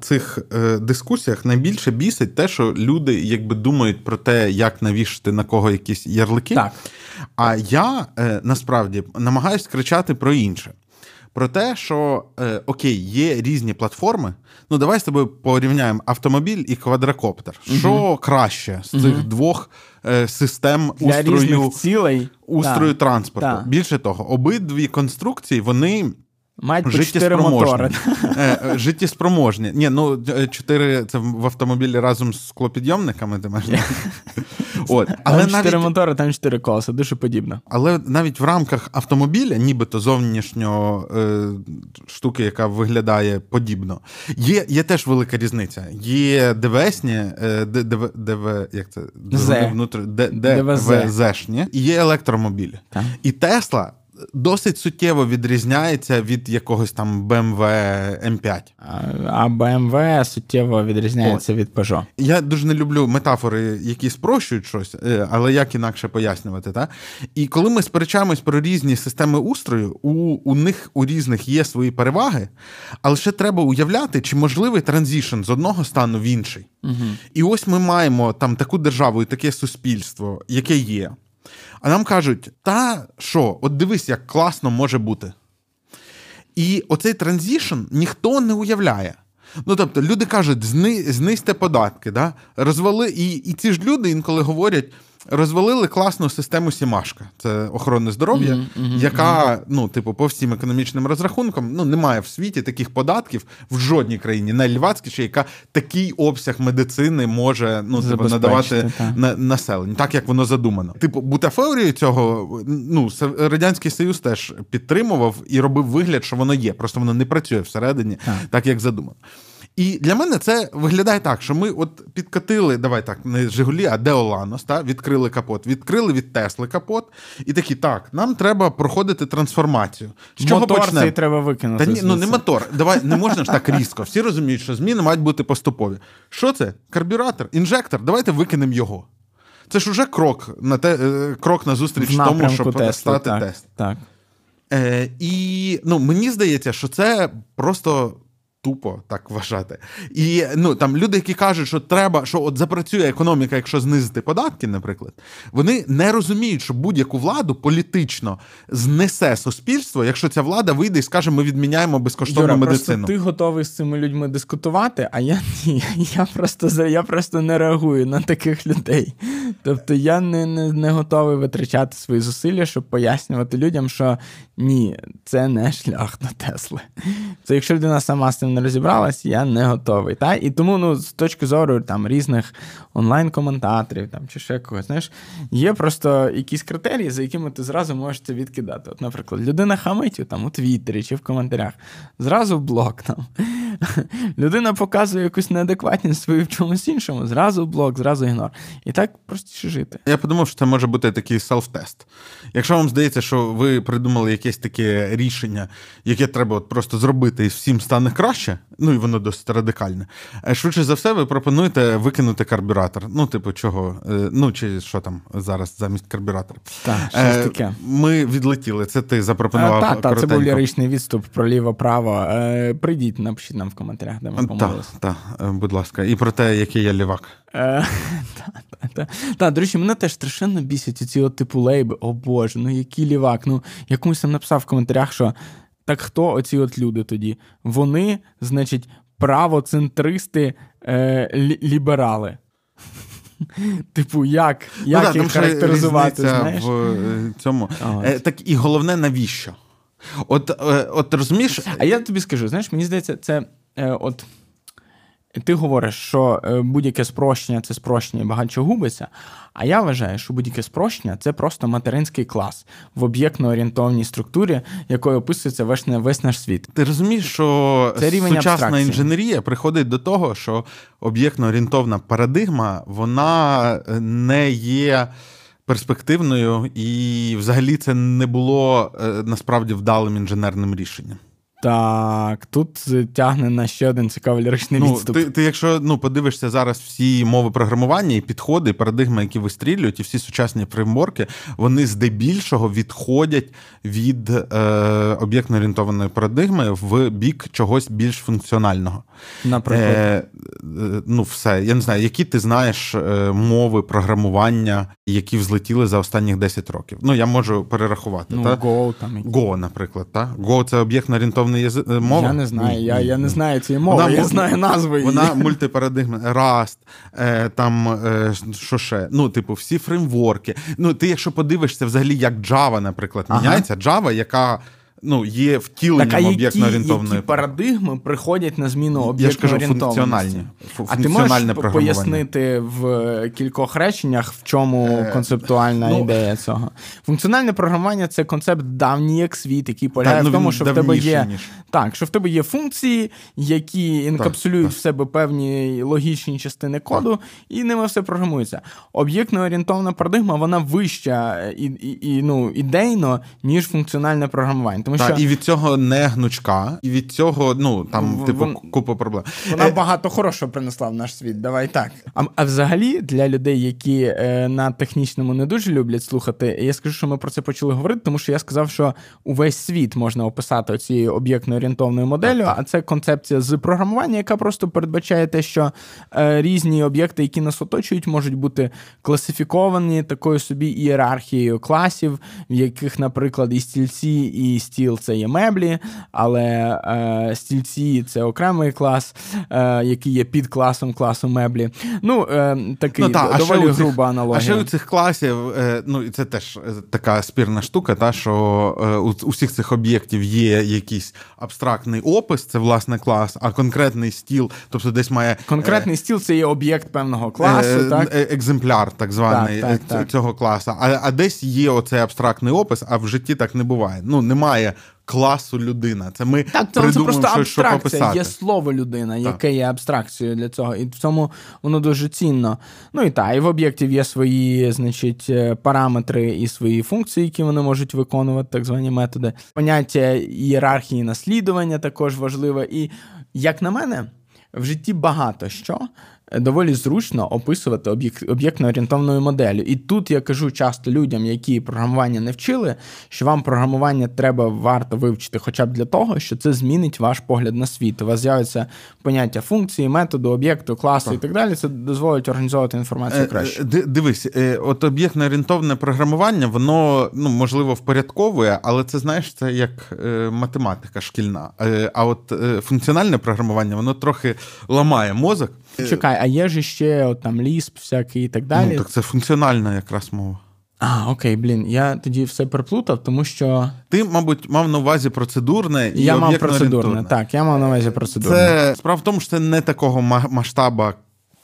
цих е, дискусіях найбільше бісить те, що люди якби думають про те, як навішати на кого якісь ярлики. Так. А я е, насправді намагаюся кричати про інше про те, що е, окей, є різні платформи. Ну, давай з тобою порівняємо автомобіль і квадрокоптер. Угу. Що краще з угу. цих двох е, систем Для устрою цілей. устрою да. транспорту? Да. Більше того, обидві конструкції вони. Мають по чотири мотори. Життєспроможні. Ні, ну е, чотири це в автомобілі разом з склопідйомниками. Ти маєш От. Але там чотири навіть... мотори, там чотири колеса, дуже подібно. Але навіть в рамках автомобіля, нібито зовнішнього е, штуки, яка виглядає подібно, є є теж велика різниця. Є ДВСні, е, ДВ, ДВ, як це? ДВЗшні, і є електромобілі. Так. І Тесла досить суттєво відрізняється від якогось там BMW M5. А BMW суттєво відрізняється О. від Peugeot. Я дуже не люблю метафори, які спрощують щось, е, але як інакше пояснювати. Та? І коли ми сперечаємось про різні системи устрою, у, у них у різних є свої переваги, але ще треба уявляти, чи можливий transition з одного стану в інший. Угу. І ось ми маємо там таку державу і таке суспільство, яке є. А нам кажуть, та що, от дивись, як класно може бути. І оцей transition ніхто не уявляє. Ну, тобто, люди кажуть, зни, знизьте податки, да? розвали, і, і ці ж люди інколи говорять розвалили класну систему Сімашка, це охорони здоров'я, mm-hmm, mm-hmm, яка, ну, типу, по всім економічним розрахункам, ну, немає в світі таких податків в жодній країні, найльвацькіше, яка такий обсяг медицини може ну, типу, надавати на, населенню, так як воно задумано. Типу, бутафорію цього ну, Радянський Союз теж підтримував і робив вигляд, що воно є, просто воно не працює всередині, так, так як задумано. І для мене це виглядає так, що ми от підкатили, давай так, не Жигулі, а Деоланос, та, відкрили капот, відкрили від Тесли капот, і такі, так, нам треба проходити трансформацію. З чого мотор почнемо? цей треба викинути. Та ні, ну не мотор. Давай не можна ж так різко. Всі розуміють, що зміни мають бути поступові. Що це? Карбюратор, інжектор, давайте викинемо його. Це ж уже крок на те, е, крок на зустріч В тому, щоб Тесли, стати так, тест. Так. Е, І ну, мені здається, що це просто тупо так вважати. І ну там люди, які кажуть, що треба, що от запрацює економіка, якщо знизити податки, наприклад, вони не розуміють, що будь-яку владу політично знесе суспільство, якщо ця влада вийде і скаже, ми відміняємо безкоштовну Юра, медицину. Просто Ти готовий з цими людьми дискутувати, а я ні. Я просто я просто не реагую на таких людей. Тобто я не, не, не готовий витрачати свої зусилля, щоб пояснювати людям, що ні, це не шлях до Тесли. Це якщо людина сама з цим не розібралась, я не готовий. Та? І тому, ну, з точки зору там різних онлайн-коментаторів там, чи ще когось, знаєш, є просто якісь критерії, за якими ти зразу можеш це відкидати. От, наприклад, людина хамить там у Твіттері чи в коментарях, зразу блок там. Людина показує якусь неадекватність свою в чомусь іншому, зразу блок, зразу ігнор. І так простіше жити. Я подумав, що це може бути такий селф-тест. Якщо вам здається, що ви придумали якесь таке рішення, яке треба от просто зробити, і всім стане краще, ну і воно досить радикальне. Е, швидше за все, ви пропонуєте викинути карбюратор. Ну, типу, чого? Е, ну, чи що там зараз замість карбюратора. Так, щось е, таке. Ми відлетіли. Це ти запропонував. Так, та, це був ліричний відступ про ліво-право. Прийдіть, напишіть нам в коментарях, де ми помилилися. Так, та, будь ласка, і про те, який я лівак. Так, до речі, мене теж страшенно бісять ці от типу лейби. О Боже, ну який лівак. Ну, я комусь там написав в коментарях, що так хто оці от люди тоді? Вони, значить, правоцентристи е, ліберали. Типу, як як ну, їх характеризувати? знаєш? в е, цьому. Е, так і головне, навіщо? От е, от розумієш. А я тобі скажу, знаєш, мені здається, це е, от ти говориш, що е, будь-яке спрощення це спрощення, багато чого губиться. А я вважаю, що будь-яке спрощення це просто материнський клас в об'єктно-орієнтовній структурі, якою описується весь, весь наш світ. Ти розумієш, що це рівень сучасна абстракції. інженерія приходить до того, що об'єктно-орієнтовна парадигма вона не є. Перспективною, і взагалі це не було е, насправді вдалим інженерним рішенням. Так, тут тягне на ще один цікавий ліричний ну, відступ. Ти ти якщо ну, подивишся зараз всі мови програмування і підходи, і парадигми, які вистрілюють, і всі сучасні фреймворки, вони здебільшого відходять від е, об'єктно-орієнтованої парадигми в бік чогось більш функціонального. Наприклад, Е, ну, все. Я не знаю, які ти знаєш е, мови програмування, які взлетіли за останніх 10 років. Ну, я можу перерахувати. Ну, та? Go, там. Go, наприклад. Та? Go це об'єктно-орієнтовна язик, мова? Я не знаю, я я не знаю цієї мови, вона, я знаю назви. Вона мультипарадигма, Rust, е, там е, що ще. Ну, типу, всі фреймворки. Ну, ти, якщо подивишся, взагалі, як Java, наприклад, ага. Java, яка ну, є втіленням об'єктно-орієнтовної. які парадигми приходять на зміну об'єктно-орієнтовності? А ти можеш пояснити в кількох реченнях, в чому е, концептуальна ну, ідея цього? Функціональне програмування це концепт давній як світ, який полягає так, ну, в тому, що в тебе є ніж. так, що в тебе є функції, які інкапсулюють так, в себе певні логічні частини коду, так. і ними все програмується. Об'єктно-орієнтовна парадигма вона вища і, і, і ну, ідейно, ніж функціональне програмування. Тому що і від цього не гнучка, і від цього ну там в, типу купа проблем. Вона е... багато хорошого принесла в наш світ. Давай так. А а взагалі для людей, які е, на технічному не дуже люблять слухати, я скажу, що ми про це почали говорити, тому що я сказав, що увесь світ можна описати цією об'єктно-орієнтовною моделлю, а це концепція з програмування, яка просто передбачає те, що е, різні об'єкти, які нас оточують, можуть бути класифіковані такою собі ієрархією класів, в яких, наприклад, і стільці, і стільці стіл це є меблі, але е, стільці це окремий клас, е, який є під класом класу меблі. Ну, е, такий ну, та, доволі а груба аналогія. А ще у цих класів, е, ну і це теж е, така спірна штука, та що е, у, у всіх цих об'єктів є якийсь абстрактний опис, це власне клас, а конкретний стіл, тобто десь має. Конкретний стіл це є об'єкт певного класу. так? Екземпляр, так званий так, так, цього класу. А, а десь є оцей абстрактний опис, а в житті так не буває. Ну, немає класу людина. Це ми так, це, це просто що, що пописати. Є слово людина, так. яке є абстракцією для цього. І в цьому воно дуже цінно. Ну і так, і в об'єктів є свої, значить, е, параметри і свої функції, які вони можуть виконувати, так звані методи. Поняття ієрархії наслідування також важливе. І як на мене, в житті багато що доволі зручно описувати об'єктно орієнтовною моделлю. І тут я кажу часто людям, які програмування не вчили, що вам програмування треба варто вивчити, хоча б для того, що це змінить ваш погляд на світ. У вас з'явиться поняття функції, методу, об'єкту, класу так. і так далі. Це дозволить організовувати інформацію е, краще. Дивись, е, от об'єктно орієнтовне програмування, воно ну можливо впорядковує, але це знаєш, це як е, математика шкільна. А от функціональне програмування, воно трохи ламає мозок. Чекай, а є ж ще от, там лісп всякий і так далі. Ну, Так це функціональна якраз мова. А, окей, блін, я тоді все переплутав, тому що. Ти, мабуть, мав на увазі процедурне і Я мав процедурне, так, я мав на увазі процедурне. Це справа в тому, що це не такого масштаба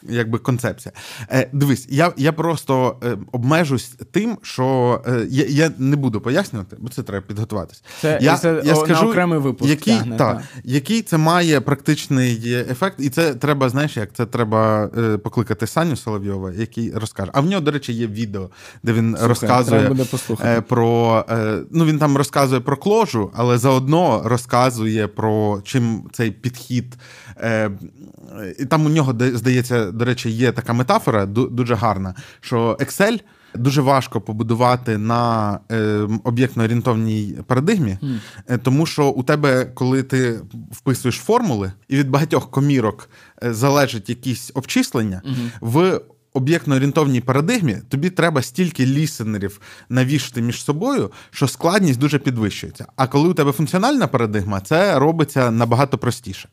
якби концепція. Е, Дивись, я я просто е, обмежусь тим, що е, я я не буду пояснювати, бо це треба підготуватись. Це я, це я скажу, на окремий випуск який, тягне, та, який це має практичний ефект, і це треба, знаєш, як це треба е, покликати Саню Соловйова, який розкаже. А в нього, до речі, є відео, де він Слухай, розказує е, про е, ну він там розказує про кложу, але заодно розказує про чим цей підхід. І там у нього здається до речі, є така метафора дуже гарна, що Excel дуже важко побудувати на е, об'єктно-орієнтовній парадигмі, mm. тому що у тебе, коли ти вписуєш формули, і від багатьох комірок е, залежить якісь обчислення, mm-hmm. в об'єктно-орієнтовній парадигмі тобі треба стільки лісенерів навішати між собою, що складність дуже підвищується. А коли у тебе функціональна парадигма, це робиться набагато простіше.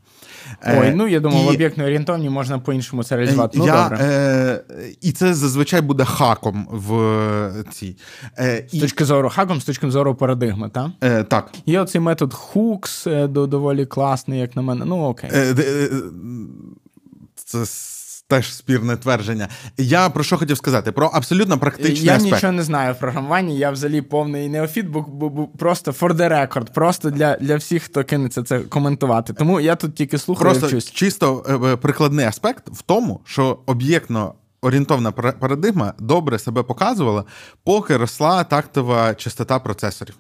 Ой, е, ну я думаю, і... в об'єктно орієнтовні можна по-іншому це реалізувати. Ну, я, добре. Е, І це зазвичай буде хаком в цій. Е, З точки зору хаком, з точки зору парадигми, так? Е, Так. Є оцей метод Hooks, е, доволі класний, як на мене. Ну, окей. Е, е, Це теж спірне твердження. Я про що хотів сказати? Про абсолютно практичний я аспект. Я нічого не знаю в програмуванні, я взагалі повний неофіт, бо, бо, бо просто for the record, просто для для всіх, хто кинеться це коментувати. Тому я тут тільки слухаю. Просто вчусь. чисто е, е, прикладний аспект в тому, що об'єктно. Орієнтовна парадигма добре себе показувала, поки росла тактова частота процесорів.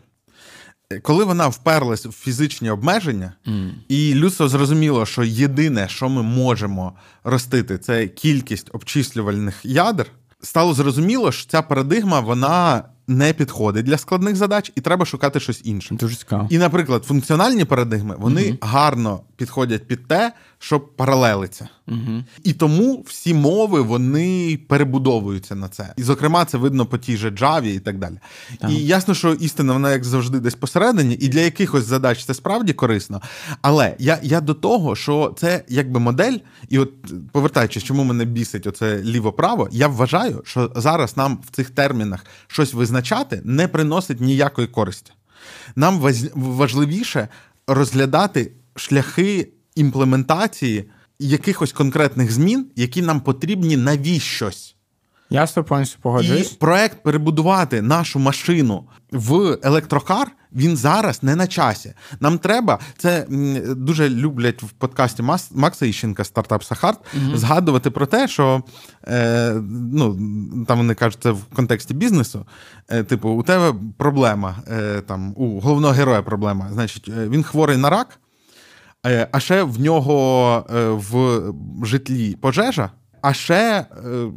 Коли вона вперлась в фізичні обмеження, mm. і людство зрозуміло, що єдине, що ми можемо ростити, це кількість обчислювальних ядер, стало зрозуміло, що ця парадигма вона не підходить для складних задач, і треба шукати щось інше. Дуже цікаво. І, наприклад, функціональні парадигми вони mm гарно підходять під те, щоб паралелиться. Угу. І тому всі мови вони перебудовуються на це. І, зокрема, це видно по тій же Java і так далі. Так. І ясно, що істина, вона як завжди, десь посередині, і для якихось задач це справді корисно. Але я я до того, що це якби модель, і от повертаючись, чому мене бісить оце ліво-право, я вважаю, що зараз нам в цих термінах щось визначати не приносить ніякої користі. Нам важливіше розглядати шляхи імплементації якихось конкретних змін, які нам потрібні навіщось. Я з тобою погоджуюсь. І проект перебудувати нашу машину в електрокар. Він зараз не на часі. Нам треба це дуже люблять в подкасті Макса Іщенка стартап Сахарт угу. згадувати про те, що е, ну там вони кажуть, це в контексті бізнесу. Е, типу, у тебе проблема е, там у головного героя проблема. Значить, е, він хворий на рак. Е, а ще в нього е, в житлі пожежа, а ще е,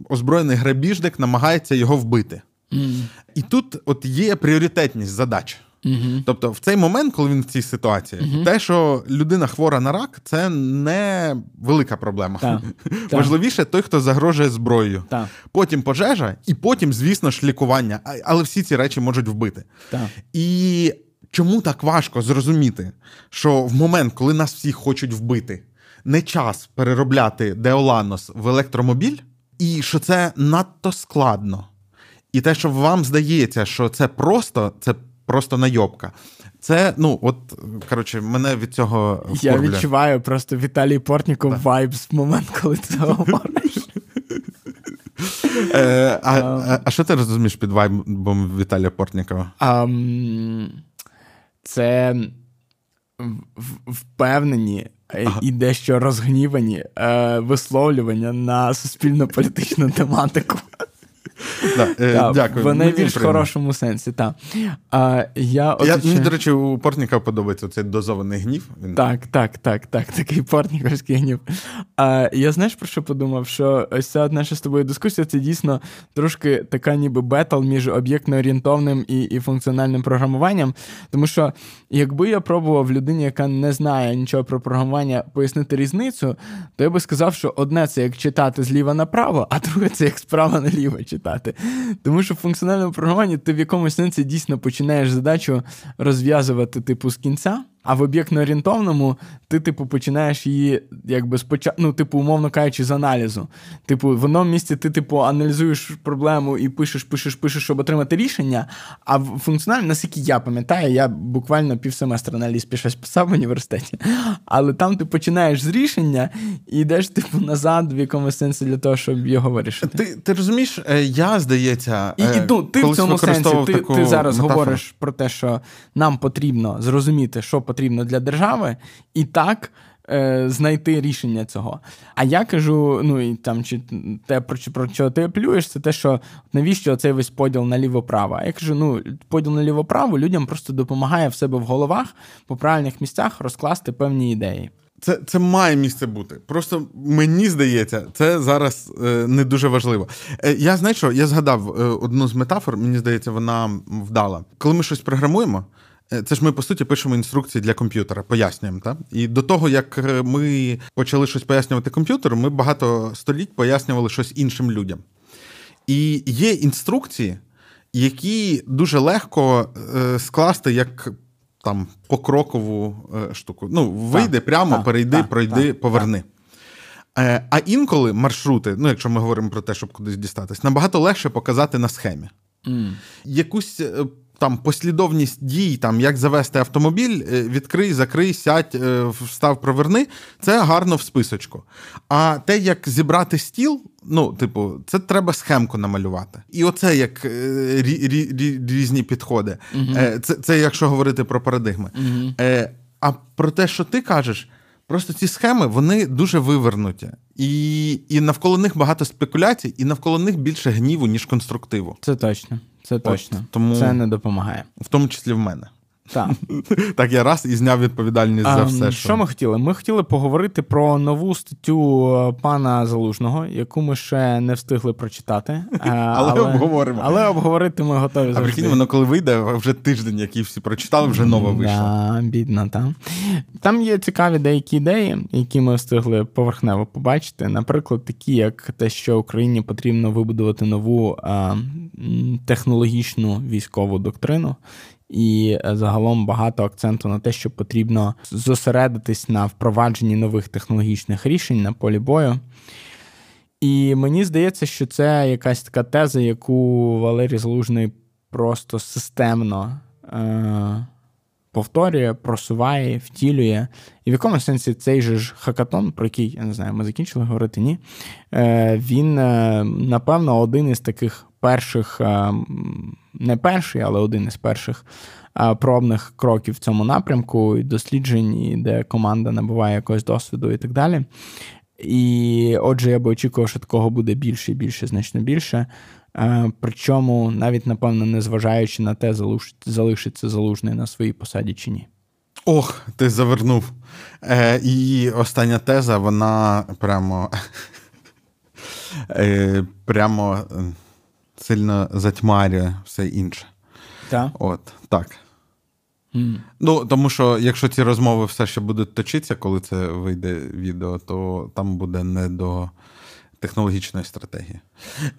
озброєний грабіжник намагається його вбити. Mm. І тут от є пріоритетність задач. Mm-hmm. Тобто, в цей момент, коли він в цій ситуації, mm-hmm. те, що людина хвора на рак, це не велика проблема. Так. Важливіше той, хто загрожує зброєю. Так. Потім пожежа, і потім, звісно ж, лікування. Але всі ці речі можуть вбити. І Чому так важко зрозуміти, що в момент, коли нас всіх хочуть вбити, не час переробляти Део Ланос в електромобіль, і що це надто складно. І те, що вам здається, що це просто, це просто найобка. Це, ну, от, коротше, мене від цього. Я відчуваю просто Віталій Портніков vibes в момент, коли ти говориш. Е, а що ти розумієш під вайбом Віталія Портнікова? Це впевнені ага. і дещо розгнівані е, висловлювання на суспільно-політичну тематику. Да, е, дякую. В найбільш хорошому сенсі, так. Я, я, Мені, до речі, у Портніка подобається цей дозований гнів. Він... Так, так, так, так, такий портніковський гнів. А, Я знаєш, про що подумав? Що ось ця наша з тобою дискусія це дійсно трошки така ніби бетл між об'єктно-орієнтовним і і функціональним програмуванням. Тому що, якби я пробував людині, яка не знає нічого про програмування, пояснити різницю, то я би сказав, що одне це як читати зліва направо, а друге це як справа наліво читати. Тому що в функціональному програмуванні ти в якомусь сенсі дійсно починаєш задачу розв'язувати типу з кінця. А в об'єктно-орієнтовному ти, типу, починаєш її, якби спочатку, ну, типу, умовно кажучи, з аналізу. Типу, в одному місці ти, типу, аналізуєш проблему і пишеш, пишеш, пишеш, щоб отримати рішення. А в функціонально, наскільки я пам'ятаю, я буквально півсеместра аналіз пішов писав в університеті. Але там ти починаєш з рішення і йдеш, типу, назад в якомусь сенсі для того, щоб його вирішити. Ти ти розумієш, е, я здається, і, і е, ну, ти в цьому сенсі ти, ти зараз метафору. говориш про те, що нам потрібно зрозуміти, що потрібно потрібно для держави, і так е, знайти рішення цього. А я кажу: ну і там чи те, про, про що ти апелюєш, це те, що навіщо цей весь поділ на ліво-право? А я кажу: ну, поділ на ліво-право людям просто допомагає в себе в головах по правильних місцях розкласти певні ідеї. Це це має місце бути. Просто мені здається, це зараз е, не дуже важливо. Е, я знаєш що, я згадав е, одну з метафор, мені здається, вона вдала. Коли ми щось програмуємо, це ж ми по суті пишемо інструкції для комп'ютера, пояснюємо. Так? І до того, як е, ми почали щось пояснювати комп'ютеру, ми багато століть пояснювали щось іншим людям. І є інструкції, які дуже легко е, скласти як там покрокову штуку. Ну, вийди так, прямо, так, перейди, так, пройди, поверни. А інколи маршрути, ну якщо ми говоримо про те, щоб кудись дістатись, набагато легше показати на схемі. Mm. Якусь там послідовність дій, там як завести автомобіль, е, відкрий, закрий, сядь, е, встав, проверни, це гарно в списочку. А те, як зібрати стіл, ну, типу, це треба схемку намалювати. І оце як е, рі, рі, рі, різні підходи. Е, це, це якщо говорити про парадигми. Е, а про те, що ти кажеш. Просто ці схеми вони дуже вивернуті, і і навколо них багато спекуляцій, і навколо них більше гніву, ніж конструктиву. Це точно. Це точно. От, тому це не допомагає. В тому числі в мене. Так, Так, я раз і зняв відповідальність а, за все. Що... що ми хотіли? Ми хотіли поговорити про нову статтю е, пана Залужного, яку ми ще не встигли прочитати. Е, але, але обговоримо. Але обговорити ми готові. завжди. А прикинь, воно коли вийде, вже тиждень, який всі прочитали, вже нова вийшла. Да, бідно, там. Там є цікаві деякі ідеї, які ми встигли поверхнево побачити. Наприклад, такі, як те, що Україні потрібно вибудувати нову а, технологічну військову доктрину і е, загалом багато акценту на те, що потрібно зосередитись на впровадженні нових технологічних рішень на полі бою. І мені здається, що це якась така теза, яку Валерій Залужний просто системно е- повторює, просуває, втілює. І в якому сенсі цей же ж хакатон, про який я не знаю, ми закінчили говорити, ні. Е- Він, е- напевно, один із таких перших, е, не перший, але один із перших пробних кроків в цьому напрямку, і досліджень, де команда набуває якогось досвіду і так далі. І отже, я би очікував, що такого буде більше і більше, значно більше. Причому, навіть, напевно, не зважаючи на те, залишиться залужний на своїй посаді чи ні. Ох, ти завернув. Е, І остання теза, вона прямо. Е, прямо сильно затьмарює все інше. Так? От, так. Mm. Ну, Тому що якщо ці розмови все ще будуть точитися, коли це вийде відео, то там буде не до технологічної стратегії.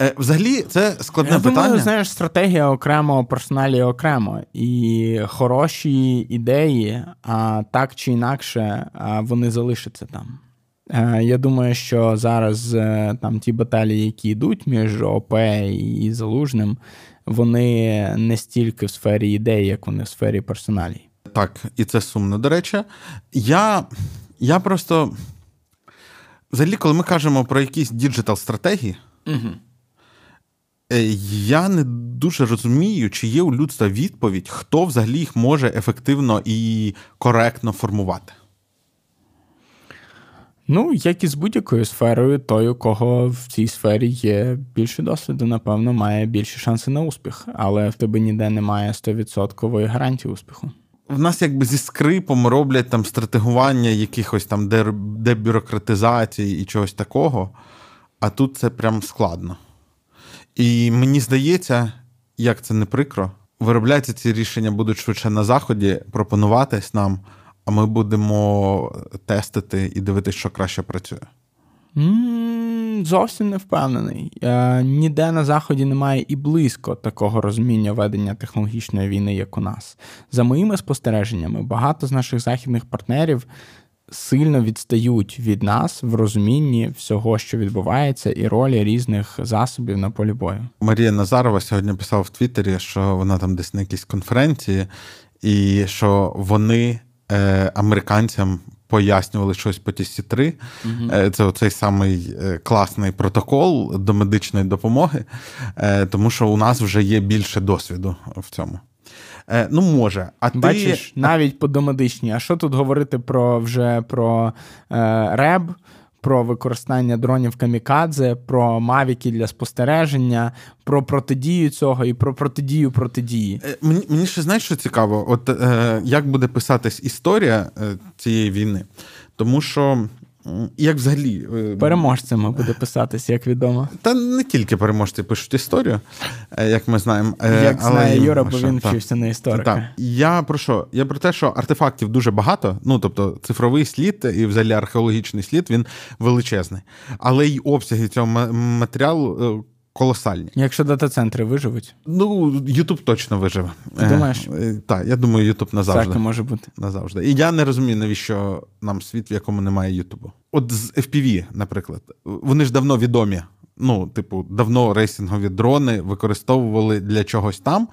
Е, Взагалі, це складне Я питання. Думаю, знаєш, стратегія окремо, персоналі окремо. І хороші ідеї, а так чи інакше, вони залишаться там. Е, я думаю, що зараз е, там ті баталії, які йдуть між ОП і Залужним, вони не стільки в сфері ідей, як вони в сфері персоналій. Так, і це сумно. До речі, я, я просто. Взагалі, коли ми кажемо про якісь діджитал-стратегії, угу. я не дуже розумію, чи є у людства відповідь, хто взагалі їх може ефективно і коректно формувати. Ну, як і з будь-якою сферою, той, у кого в цій сфері є більше досвіду, напевно, має більше шанси на успіх, але в тебе ніде немає 100% гарантії успіху. В нас якби зі скрипом роблять там стратегування якихось там дебюрократизації і чогось такого, а тут це прям складно. І мені здається, як це не прикро, виробляться ці рішення будуть швидше на заході, пропонуватись нам а ми будемо тестити і дивитися, що краще працює? Mm, зовсім не впевнений. Е, ніде на заході немає і близько такого розуміння ведення технологічної війни, як у нас. За моїми спостереженнями, багато з наших західних партнерів сильно відстають від нас в розумінні всього, що відбувається, і ролі різних засобів на полі бою. Марія Назарова сьогодні писала в Твіттері, що вона там десь на якійсь конференції, і що вони е, американцям пояснювали щось по тісті 3. Угу. Е, це оцей самий е, класний протокол до медичної допомоги, е, тому що у нас вже є більше досвіду в цьому. Е, ну, може, а ти... Бачиш, навіть по домедичній. А що тут говорити про вже про е, РЕБ? Про використання дронів камікадзе, про мавіки для спостереження, про протидію цього і про протидію протидії. Е, мені мені ще знаєш, що цікаво, от е, як буде писатись історія е, цієї війни, тому що як взагалі е, переможцями буде писатись, як відомо. Та не тільки переможці пишуть історію, е, як ми знаємо. Е, як але знає Юра, бо він вчився на історика. Так. Я про що? Я про те, що артефактів дуже багато. Ну тобто, цифровий слід і взагалі археологічний слід він величезний, але й обсяги цього матеріалу колосальні. Якщо дата-центри виживуть? Ну, Ютуб точно виживе. Думаєш? Е, так, я думаю, Ютуб назавжди. Так, може бути. Назавжди. І я не розумію, навіщо нам світ, в якому немає Ютубу. От з FPV, наприклад, вони ж давно відомі. Ну, типу, давно рейсингові дрони використовували для чогось там.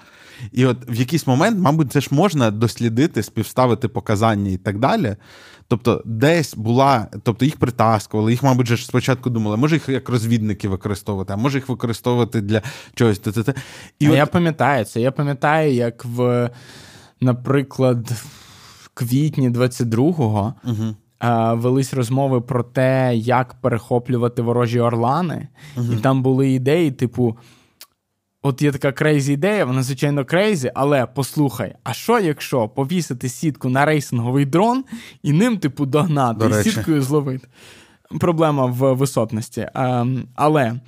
І от в якийсь момент, мабуть, це ж можна дослідити, співставити показання і так далі. Тобто, десь була, тобто їх притаскували, їх, мабуть, ж спочатку думали, може їх як розвідники використовувати, а може їх використовувати для чогось. І а от... Я пам'ятаю це. Я пам'ятаю, як в, наприклад, в квітні 22-го. Угу. Велись розмови про те, як перехоплювати ворожі орлани, е і там були ідеї, типу, От є така crazy ідея, вона, звичайно, crazy, але послухай, а що, якщо повісити сітку на рейсинговий дрон і ним, типу, догнати До і сіткою зловити? Проблема в висотності. А, ем, але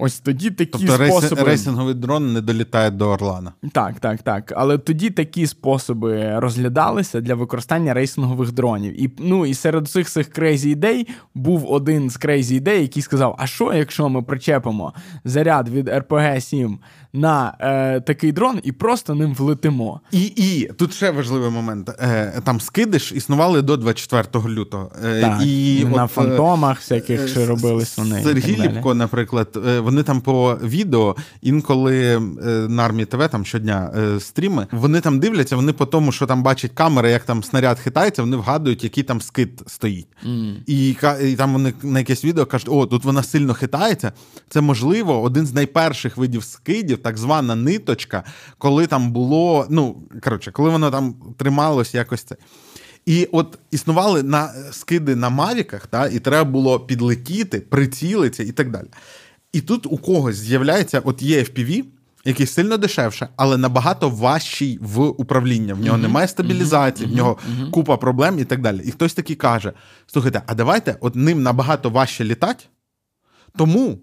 Ось тоді такі тобто способи... рейсинговий дрон не долітає до Орлана. Так, так, так. Але тоді такі способи розглядалися для використання рейсингових дронів. І ну, і серед цих цих crazy ідей був один з crazy ідей, який сказав: А що, якщо ми причепимо заряд від РПГ 7 на е, такий дрон і просто ним влетимо? І і тут ще важливий момент: Е, там скидиш існували до 24 лютого. Е, так, і На от, фантомах всяких ще робились вони. Сергій Ліпко, наприклад. Е, вони там по відео, інколи е, на армії ТВ там щодня е, стріми, вони там дивляться, вони по тому, що там бачать камери, як там снаряд хитається, вони вгадують, який там скид стоїть. Mm. І, і там вони на якесь відео кажуть, о, тут вона сильно хитається. Це можливо один з найперших видів скидів, так звана ниточка, коли там було. Ну коротше, коли воно там трималось якось це. І от існували на скиди на мавіках, та, і треба було підлетіти, прицілитися і так далі. І тут у когось з'являється от є FPV, який сильно дешевше, але набагато важчий в управління. В нього mm-hmm. немає стабілізації, mm-hmm. в нього mm-hmm. купа проблем і так далі. І хтось такий каже: слухайте, а давайте от ним набагато важче літати, тому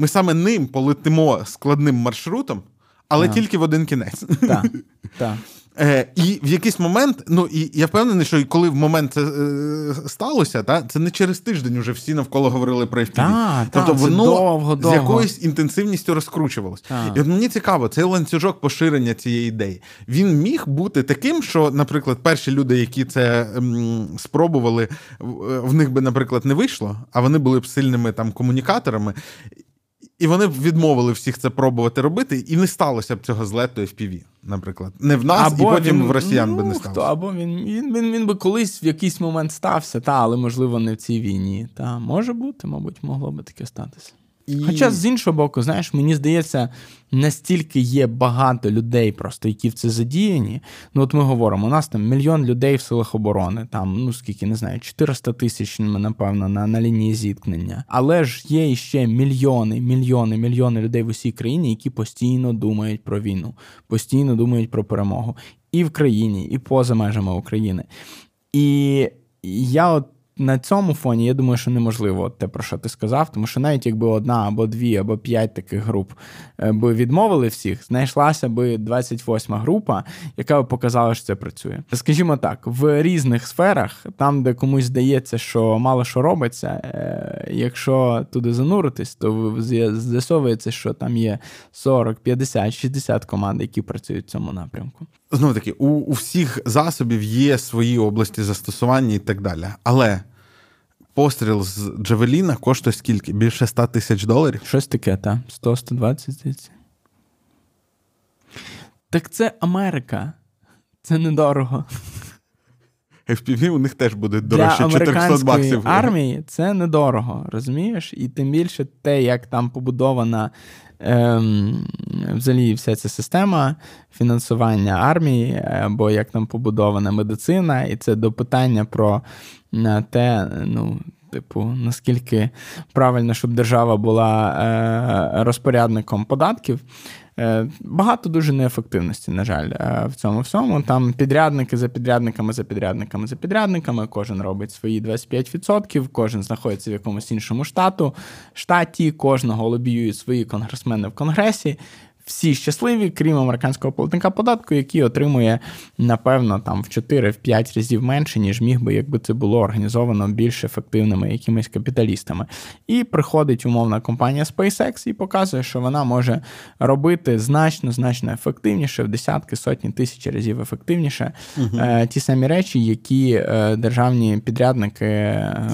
ми саме ним полетимо складним маршрутом, але yeah. тільки в один кінець. Так, так. Е, І в якийсь момент, ну і я впевнений, що коли в момент це е, сталося, та це не через тиждень вже всі навколо говорили про FPV. Та, тобто та, воно довго, з якоюсь інтенсивністю розкручувалось. Та. І от мені цікаво, цей ланцюжок поширення цієї ідеї. Він міг бути таким, що, наприклад, перші люди, які це м, спробували, в них би, наприклад, не вийшло, а вони були б сильними там комунікаторами. І вони б відмовили всіх це пробувати робити, і не сталося б цього злету FPV, наприклад. Не в нас, або і потім він, в росіян ну, би не сталося. Хто, або він він, він він би колись в якийсь момент стався, та, але можливо не в цій війні. Та може бути, мабуть, могло би таке статися. І... Хоча з іншого боку, знаєш, мені здається, настільки є багато людей, просто які в це задіяні. Ну, от ми говоримо, у нас там мільйон людей в силах оборони, там, ну скільки не знаю, 400 тисяч, напевно, на на лінії зіткнення. Але ж є ще мільйони, мільйони, мільйони людей в усій країні, які постійно думають про війну, постійно думають про перемогу і в країні, і поза межами України. І я от на цьому фоні я думаю, що неможливо те, про що ти сказав, тому що навіть якби одна або дві, або п'ять таких груп е, би відмовили всіх, знайшлася би 28 група, яка б показала, що це працює. Скажімо так, в різних сферах, там, де комусь здається, що мало що робиться, е, якщо туди зануритись, то з'ясовується, що там є 40, 50, 60 команд, які працюють в цьому напрямку. Знову таки, у, у всіх засобів є свої області застосування і так далі. Але постріл з Джавеліна коштує скільки? Більше 100 тисяч доларів? Щось таке, так. 100-120 здається. Так це Америка. Це недорого. FPV у них теж буде дорожче 400 баксів. армії це недорого, розумієш? І тим більше те, як там побудована ем, взагалі вся ця система фінансування армії, або як там побудована медицина, і це до питання про е, те, ну. Типу, наскільки правильно, щоб держава була е, розпорядником податків, Е, багато дуже неефективності, на жаль, е, в цьому всьому. Там підрядники за підрядниками, за підрядниками, за підрядниками. Кожен робить свої 25%, кожен знаходиться в якомусь іншому штату, штаті, кожного лобіюють свої конгресмени в конгресі всі щасливі, крім американського платника податку, який отримує, напевно, там в 4-5 разів менше, ніж міг би, якби це було організовано більш ефективними якимись капіталістами. І приходить умовна компанія SpaceX і показує, що вона може робити значно, значно ефективніше, в десятки, сотні тисяч разів ефективніше угу. ті самі речі, які е, державні підрядники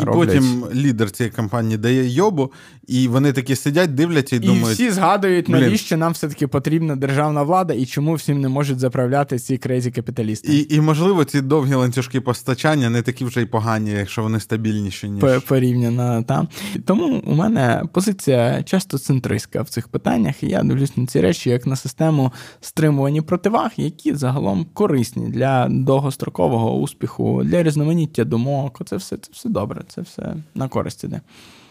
і роблять. потім лідер цієї компанії дає йобу І вони такі сидять, дивляться і, і думають. І всі згадують, навіщо нам все-таки потрібна державна влада і чому всім не можуть заправляти ці крейзі капіталісти. І, і можливо, ці довгі ланцюжки постачання не такі вже й погані, якщо вони стабільніші, ніж порівняно там. Тому у мене позиція часто центристська в цих питаннях, і я дивлюсь на ці речі як на систему стримування противаг, які загалом корисні для довгострокового успіху, для різноманіття думок. Це все це все добре, це все на користь іде.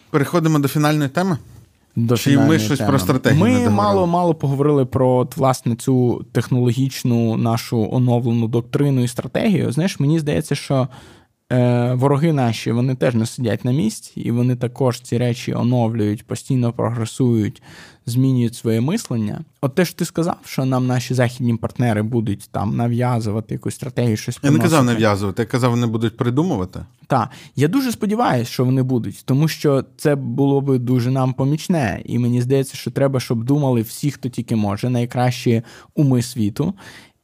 Переходимо до фінальної теми. До Чи ми щось теми. про стратегію? Ми мало мало поговорили про власне цю технологічну нашу оновлену доктрину і стратегію. Знаєш, мені здається, що е, вороги наші вони теж не сидять на місці, і вони також ці речі оновлюють, постійно прогресують, змінюють своє мислення. От те, що ти сказав, що нам наші західні партнери будуть там нав'язувати якусь стратегію, щось я не казав нав'язувати, я казав, вони будуть придумувати. Так, я дуже сподіваюся, що вони будуть, тому що це було би дуже нам помічне, і мені здається, що треба, щоб думали всі, хто тільки може, найкращі уми світу.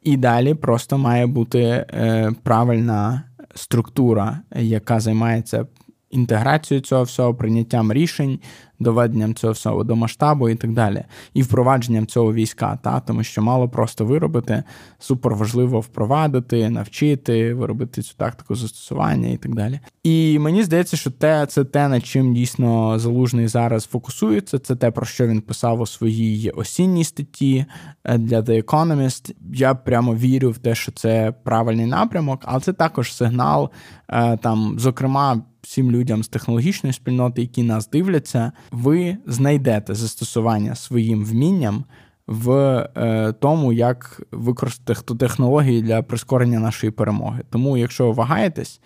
І далі просто має бути е, правильна структура, яка займається інтеграцією цього всього, прийняттям рішень, доведенням цього всього до масштабу і так далі, і впровадженням цього війська, та тому що мало просто виробити, супер важливо впровадити, навчити, виробити цю тактику застосування і так далі. І мені здається, що те це те, над чим дійсно залужний зараз фокусується. Це те, про що він писав у своїй осінній статті е, для The Economist. Я прямо вірю в те, що це правильний напрямок, але це також сигнал е, там, зокрема всім людям з технологічної спільноти, які нас дивляться, ви знайдете застосування своїм вмінням в е, тому, як використати технології для прискорення нашої перемоги. Тому, якщо вагаєтесь,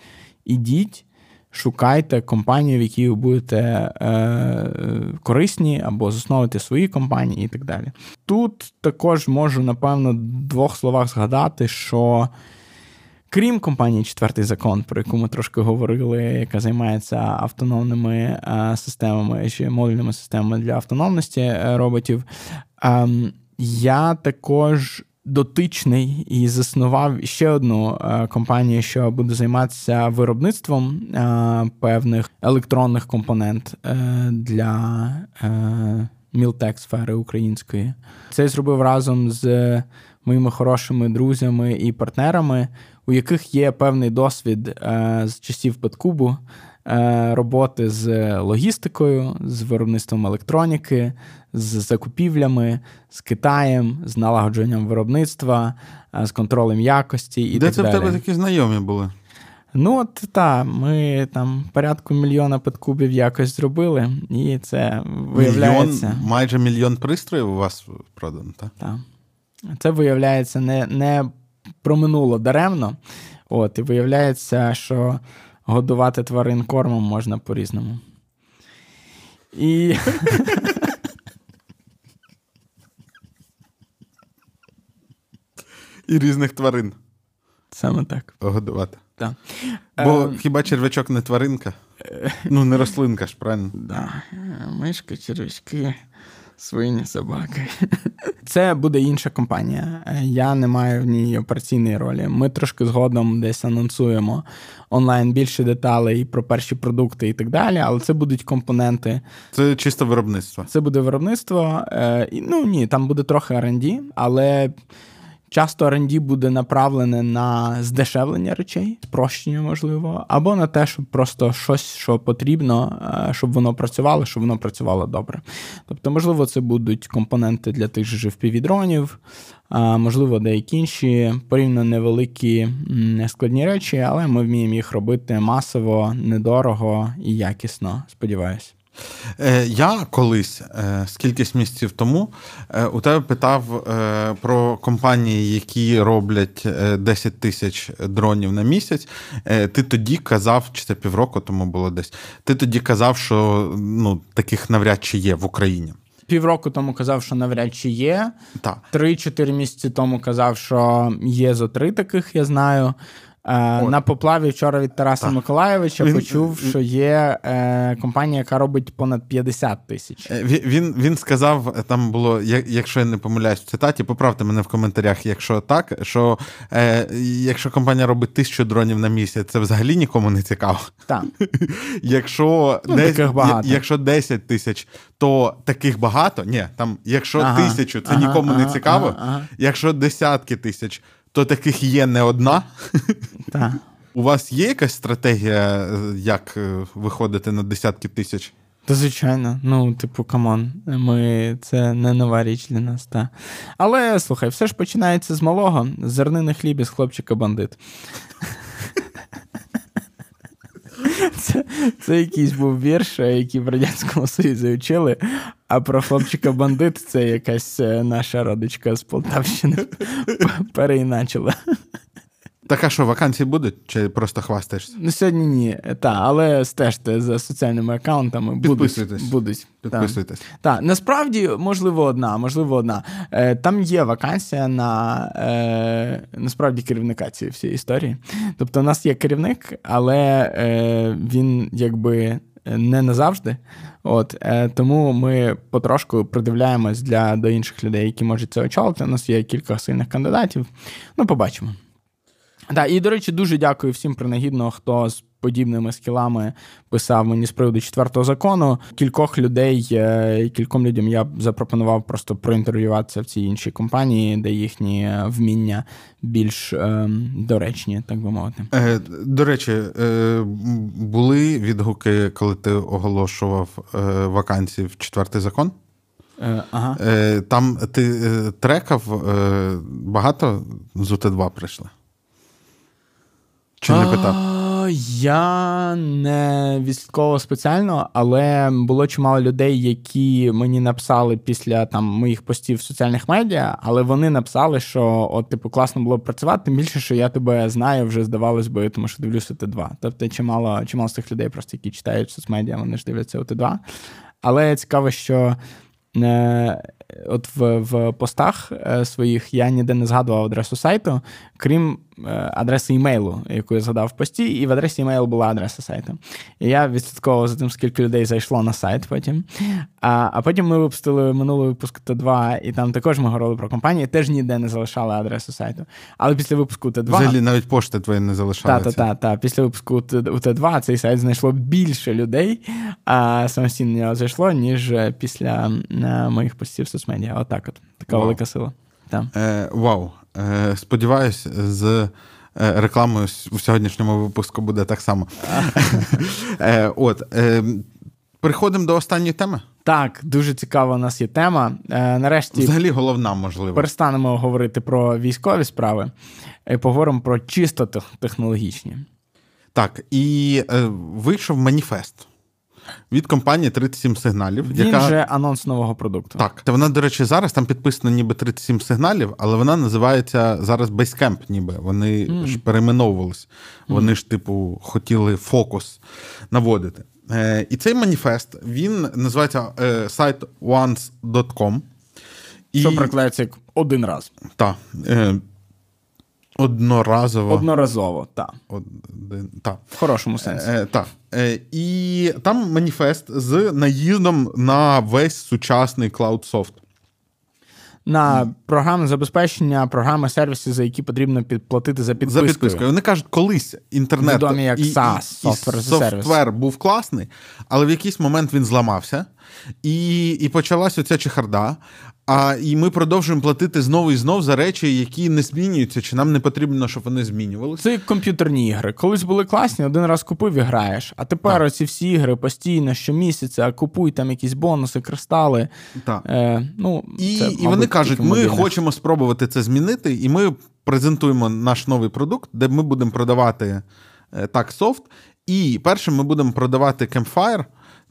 ідіть. Шукайте компанію, в якій ви будете е, корисні, або засновуйте свої компанії і так далі. Тут також можу, напевно, в двох словах згадати, що Крім компанії Четвертий закон, про яку ми трошки говорили, яка займається автономними е, системами чи модульними системами для автономності е, роботів, ем, я також дотичний і заснував ще одну е, компанію, що буде займатися виробництвом певних електронних компонент для мілтек сфери української. Це я зробив разом з моїми хорошими друзями і партнерами у яких є певний досвід е, з часів Петкубу, е, роботи з логістикою, з виробництвом електроніки, з закупівлями, з Китаєм, з налагодженням виробництва, е, з контролем якості і Де так це далі. в тебе такі знайомі були? Ну, от так, ми там порядку мільйона петкубів якось зробили, і це виявляється. Мільйон, майже мільйон пристроїв у вас продано, так? Так. Це виявляється не не проминуло даремно. От, І виявляється, що годувати тварин кормом можна по-різному. І. І різних тварин. Саме так. Годувати. Так. Бо е... хіба червячок не тваринка? Ну, не рослинка ж, правильно? Да. Мишка, червячки свині, собаки. Це буде інша компанія. Я не маю в ній операційної ролі. Ми трошки згодом десь анонсуємо онлайн більше деталей про перші продукти і так далі, але це будуть компоненти. Це чисто виробництво. Це буде виробництво. Е, ну ні, там буде трохи R&D, але. Часто R&D буде направлене на здешевлення речей, спрощення, можливо, або на те, щоб просто щось, що потрібно, е, щоб воно працювало, щоб воно працювало добре. Тобто, можливо, це будуть компоненти для тих же FPV-дронів, можливо, деякі інші порівняно невеликі складні речі, але ми вміємо їх робити масово, недорого і якісно. Сподіваюсь. Е, я колись, е, скількись місяців тому, е, у тебе питав про компанії, які роблять 10 тисяч дронів на місяць. Ти тоді казав, чи це півроку тому було десь. Ти тоді казав, що ну, таких навряд чи є в Україні. Півроку тому казав, що навряд чи є. Три-чотири місяці тому казав, що є зо три таких, я знаю. Е, на поплаві вчора від Тараса так. Миколаєвича він, почув, що є е, компанія, яка робить понад 50 тисяч. Е, він він сказав, там було, якщо я не помиляюсь в цитаті, поправте мене в коментарях, якщо так, що е, якщо компанія робить тисячу дронів на місяць, це взагалі нікому не цікаво. Так. Якщо ну, 10, якщо 10 тисяч, то таких багато. Ні, там, якщо ага, тисячу, це ага, нікому ага, не цікаво. Якщо десятки тисяч, то таких є не одна. Так. У вас є якась стратегія, як е, виходити на десятки тисяч? Та, звичайно, ну, типу, come on, ми це не нова річ для нас. та. Але слухай, все ж починається з малого, з зернини хліб із хлопчика бандит. Це це якийсь був вірш, який в Радянському Союзі вчили, а про хлопчика бандит це якась е, наша родичка з Полтавщини переіначила. Так а що, вакансії будуть чи просто хвастаєшся? Ну, сьогодні ні. Так, але стежте за соціальними аккаунтами. Підписуйтесь. Будуть. Підписуйтесь. Так, насправді, можливо, одна, можливо, одна. Е, Там є вакансія на е, насправді керівника цієї всієї історії. Тобто, у нас є керівник, але е, він якби. Не назавжди, от е, тому ми потрошку придивляємось для до інших людей, які можуть це очолити. У нас є кілька сильних кандидатів. Ну, побачимо. Да, і, до речі, дуже дякую всім принагідно, хто з подібними скілами писав мені з приводу четвертого закону. Кількох людей, е, кільком людям я запропонував просто проінтерв'юватися в цій іншій компанії, де їхні вміння більш е, доречні, так би мовити. Е, До речі, е, були відгуки, коли ти оголошував е, вакансії в четвертий закон? Е, ага. Там ти трекав багато з УТ2 прийшли? Чи не питав? Я не відслідковував спеціально, але було чимало людей, які мені написали після там моїх постів в соціальних медіа, але вони написали, що от, типу, класно було б працювати, тим більше, що я тебе знаю, вже здавалось би, тому що дивлюся Т2. Тобто, чимало чимало з тих людей, просто які читають соцмедіа, вони ж дивляться ОТ2. Але цікаво, що. Е, от в в постах е, своїх я ніде не згадував адресу сайту, крім адреси імейлу, яку я згадав в пості, і в адресі імейлу була адреса сайту. І я відслідковував за тим, скільки людей зайшло на сайт потім. А а потім ми випустили минулий випуск Т2, і там також ми говорили про компанії, теж ніде не залишали адресу сайту. Але після випуску Т2. Взагалі навіть пошти твої не залишали. Так, так, так. Після випуску у Т2 цей сайт знайшло більше людей, а самостійно зайшло, ніж після е, моїх постів в соцмедіа. Отак от. Така Вау. велика сила. Е, Вау. Е, сподіваюсь, з е, рекламою у сьогоднішньому випуску буде так само. Е, от, Переходимо до останньої теми. Так, дуже цікава у нас є тема. Нарешті взагалі головна, можливо. Перестанемо говорити про військові справи і поговоримо про чисто технологічні. Так, і вийшов маніфест від компанії 37 сигналів. Він яка... же анонс нового продукту. Так. Та вона, до речі, зараз там підписано ніби 37 сигналів, але вона називається зараз Basecamp, ніби. Вони mm. ж перейменовувались. Вони mm. ж, типу, хотіли фокус наводити. Е, І цей маніфест він називається е, сайт once.com. Що прикладається як один раз. Так. Е, Одноразово. Одноразово, так. Один, та. В хорошому сенсі. Е, Так. Е, І там маніфест з наїздом на весь сучасний cloud софт. На програми забезпечення, програми сервіси, за які потрібно підплатити за підпискою. За підпискою. Вони кажуть, колись інтернет Відомі як SaaS, і, і, і software був класний, але в якийсь момент він зламався, і і почалась оця чехарда. А і ми продовжуємо платити знову і знову за речі, які не змінюються, чи нам не потрібно, щоб вони змінювалися. Це як комп'ютерні ігри. Колись були класні, один раз купив і граєш. А тепер оці всі ігри постійно щомісяця, купуй там якісь бонуси, кристали. Так. Е, ну, І це, і вони кажуть, ми хочемо спробувати це змінити, і ми презентуємо наш новий продукт, де ми будемо продавати е, так софт. І першим ми будемо продавати Campfire.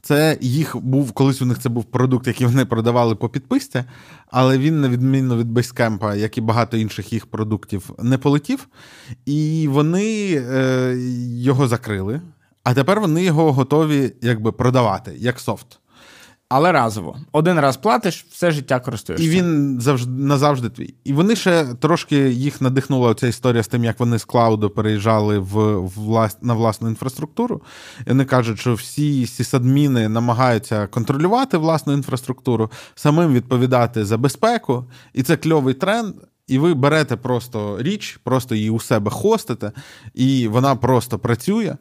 Це їх був колись у них це був продукт, який вони продавали по підписці, але він, на відміну від Basecamp, як і багато інших їх продуктів, не полетів. І вони е, його закрили. А тепер вони його готові якби продавати як софт. Але разово. Один раз платиш, все життя користуєшся. І він завжди назавжди твій. І вони ще трошки їх надихнула ця історія з тим, як вони з клауду переїжджали в, влас, на власну інфраструктуру. І вони кажуть, що всі сісадміни намагаються контролювати власну інфраструктуру, самим відповідати за безпеку. І це кльовий тренд. І ви берете просто річ, просто її у себе хостите, і вона просто працює.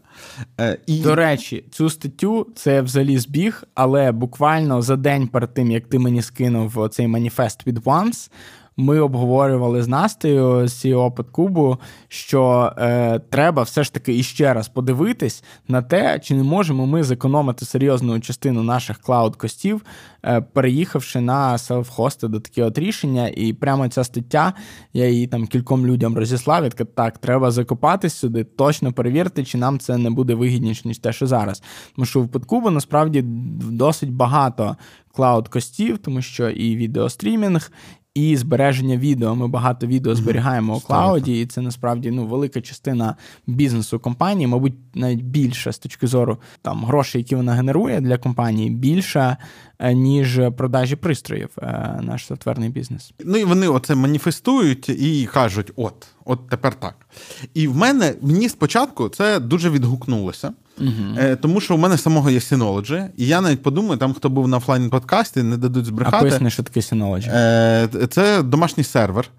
Е, і... До речі, цю статтю це взагалі збіг, але буквально за день перед тим, як ти мені скинув цей маніфест від Once, ми обговорювали з Настею з CEO Подкубу, що е, треба все ж таки іще раз подивитись на те, чи не можемо ми зекономити серйозну частину наших клауд-костів, е, переїхавши на селф-хости до такі от рішення. І прямо ця стаття, я її там кільком людям розіслав. Я так, треба закопатись сюди, точно перевірити, чи нам це не буде вигідніше, ніж те, що зараз. Тому що в Подкубу насправді досить багато клауд-костів, тому що і відеострімінг, і збереження відео. Ми багато відео зберігаємо у клауді, і це насправді ну, велика частина бізнесу компанії, мабуть, навіть більше з точки зору там грошей, які вона генерує для компанії, більше ніж продажі пристроїв. Е, наш софтверний бізнес. Ну і вони оце маніфестують і кажуть: от, от тепер так. І в мене мені спочатку це дуже відгукнулося. uh Тому що у мене самого є Synology, і я навіть подумаю, там хто був на офлайн подкасті, не дадуть збрехати. А поясни, що таке Synology? Це домашній сервер,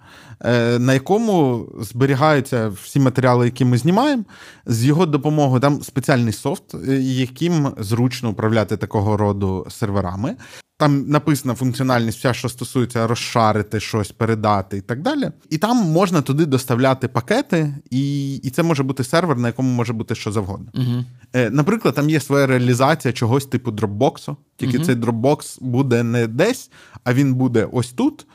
на якому зберігаються всі матеріали, які ми знімаємо. З його допомогою там спеціальний софт, яким зручно управляти такого роду серверами. Там написана функціональність, вся, що стосується розшарити щось, передати і так далі. І там можна туди доставляти пакети, і і це може бути сервер, на якому може бути що завгодно. Е, Наприклад, там є своя реалізація чогось типу дропбоксу, тільки uh цей дропбокс буде не десь, а він буде ось тут.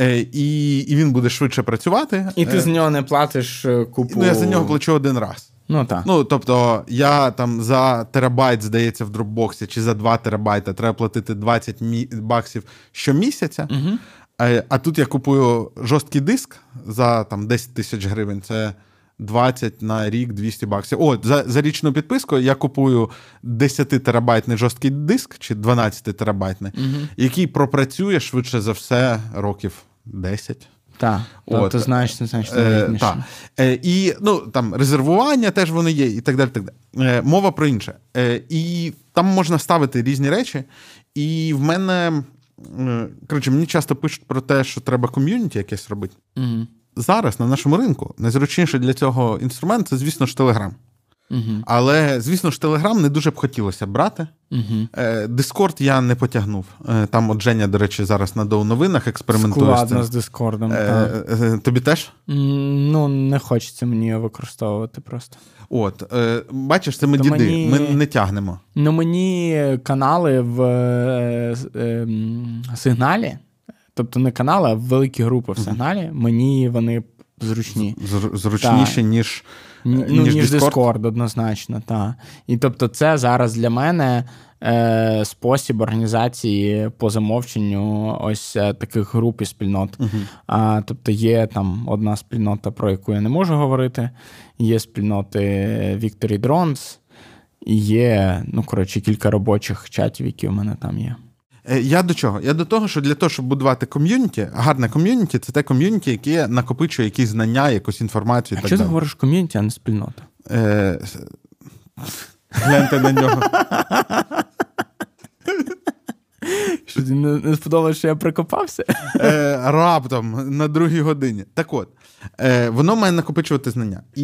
Е, і і він буде швидше працювати. І ти е, з нього не платиш е, купу. Ну, я за нього плачу один раз. Ну так. Ну, тобто, я там за терабайт, здається, в дропбоксі чи за 2 терабайта треба платити 20 мі... баксів щомісяця. Угу. А, а тут я купую жорсткий диск за там 10 тисяч гривень. Це 20 на рік 200 баксів. О, за за річну підписку я купую 10 терабайтний жорсткий диск чи 12 терабайтний, угу. який пропрацює швидше за все років 10. Так, От. то значно значно е, так. Е, І ну, там резервування теж вони є, і так далі. так далі. Е, Мова про інше. Е, І там можна ставити різні речі. І в мене е, коротше, мені часто пишуть про те, що треба ком'юніті якесь робити. Угу. Зараз на нашому ринку найзручніший для цього інструмент це, звісно ж, Телеграм. Угу. Але, звісно ж, Телеграм не дуже б хотілося брати. Дискорд я не потягнув. Е, там от Женя, до речі, зараз на доу новинах експериментує. Складно з Дискордом. Е, тобі теж? Ну, не хочеться мені його використовувати просто. От, бачиш, це ми То діди, мені... ми не тягнемо. Ну, мені канали в е, е, сигналі, тобто не канали, а великі групи в сигналі, мені вони зручні. Зручніші, так. ніж ну, ніж, ніж Discord? Discord, однозначно, так. І тобто, це зараз для мене е, спосіб організації по замовченню ось е, таких груп і спільнот. Uh-huh. А, Тобто, є там одна спільнота, про яку я не можу говорити, є спільноти Victory Drones, і є, ну, коротше, кілька робочих чатів, які у мене там є. Е, я до чого? Я до того, що для того, щоб будувати ком'юніті, гарне ком'юніті це те ком'юніті, яке накопичує якісь знання, якусь інформацію. А так що ти говориш ком'юніті, а не спільнота? Е, Гляньте на нього. Що ти не сподобалося, що я прикопався? Е, Раптом на другій годині. Так от, е, воно має накопичувати знання. І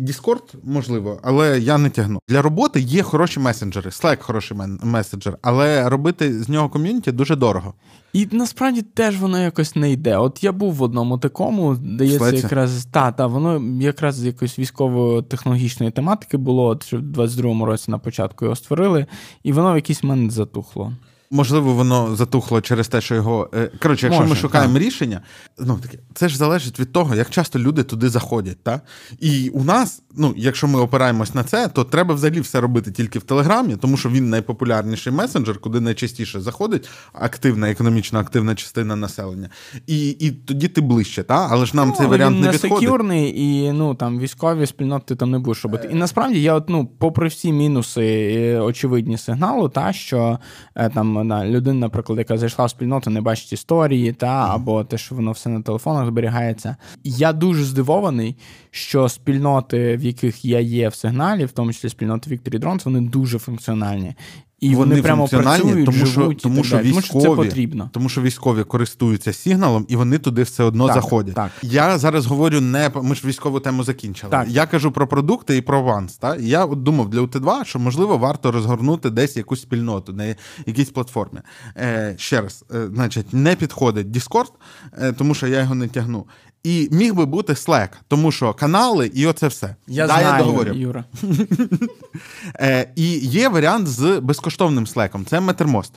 Discord можливо, але я не тягну. Для роботи є хороші месенджери. Slack хороший месенджер, але робити з нього ком'юніті дуже дорого. І насправді теж воно якось не йде. От я був в одному такому, дається якраз та, та, воно якраз з якоїсь військово-технологічної тематики було, що в 22-му році на початку його створили, і воно в якийсь момент затухло. Можливо, воно затухло через те, що його. Е, коротше, якщо Може, ми шукаємо так. рішення, ну таке, це ж залежить від того, як часто люди туди заходять. Та? І у нас, ну, якщо ми опираємось на це, то треба взагалі все робити тільки в Телеграмі, тому що він найпопулярніший месенджер, куди найчастіше заходить активна, економічно активна частина населення. І і тоді ти ближче, та? але ж нам ну, цей варіант він не підходить. секюрний, і ну, там, військові спільноти там не будеш робити. І насправді я, от, ну, попри всі мінуси, очевидні сигналу, та, що е, там вона людина, наприклад, яка зайшла в спільноту, не бачить історії, та або те, що воно все на телефонах зберігається. Я дуже здивований, що спільноти, в яких я є в сигналі, в тому числі спільноти Victory Drones, вони дуже функціональні. І вони, вони прямо працюють, тому живуть що, тому, що військові, тому що це потрібно. Тому що військові користуються сигналом, і вони туди все одно так, заходять. Так. Я зараз говорю не ми ж військову тему закінчили. Так. Я кажу про продукти і про аванс. Та? Я от думав для УТ2, що можливо варто розгорнути десь якусь спільноту на якійсь платформі. Е, Ще раз, е, значить, не підходить Discord, е, тому що я його не тягну. І міг би бути Slack, тому що канали і оце все. Я да, знаю, я договорю. Юра. е, І є варіант з безкоштовним Slack. Це Mettermost.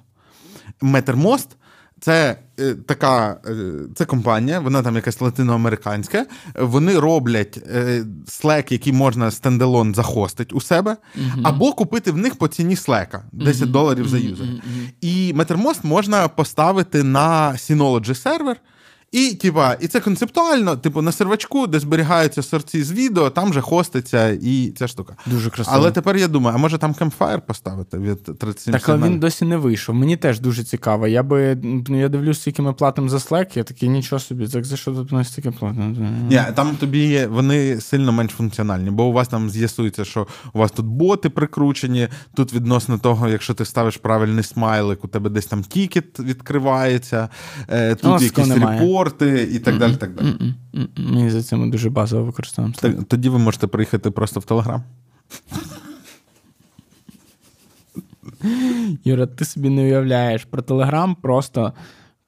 Mettermost – це е, така е, це компанія, вона там якась латиноамериканська. Вони роблять е, Slack, який можна стендалон захостить у себе, uh-huh. або купити в них по ціні Slack 10 uh-huh. доларів за юзер. Uh-huh. І Mettermost можна поставити на Synology сервер. І типа, і це концептуально, типу, на сервачку, де зберігаються сорці з відео, там же хоститься і ця штука. Дуже красиво. Але тепер я думаю, а може там Campfire поставити від 37 Так, але він досі не вийшов. Мені теж дуже цікаво. Я би ну, я дивлюсь, скільки ми платимо за Slack, я такий, нічого собі, так за що тут нас стільки платимо? Ні, там тобі є, вони сильно менш функціональні, бо у вас там з'ясується, що у вас тут боти прикручені. Тут відносно того, якщо ти ставиш правильний смайлик, у тебе десь там тікет відкривається, тут О, якісь репорти і так далі. так далі. Мені за це ми дуже базово використовуємо. Тоді ви можете приїхати просто в Телеграм. Юра, ти собі не уявляєш, про Телеграм просто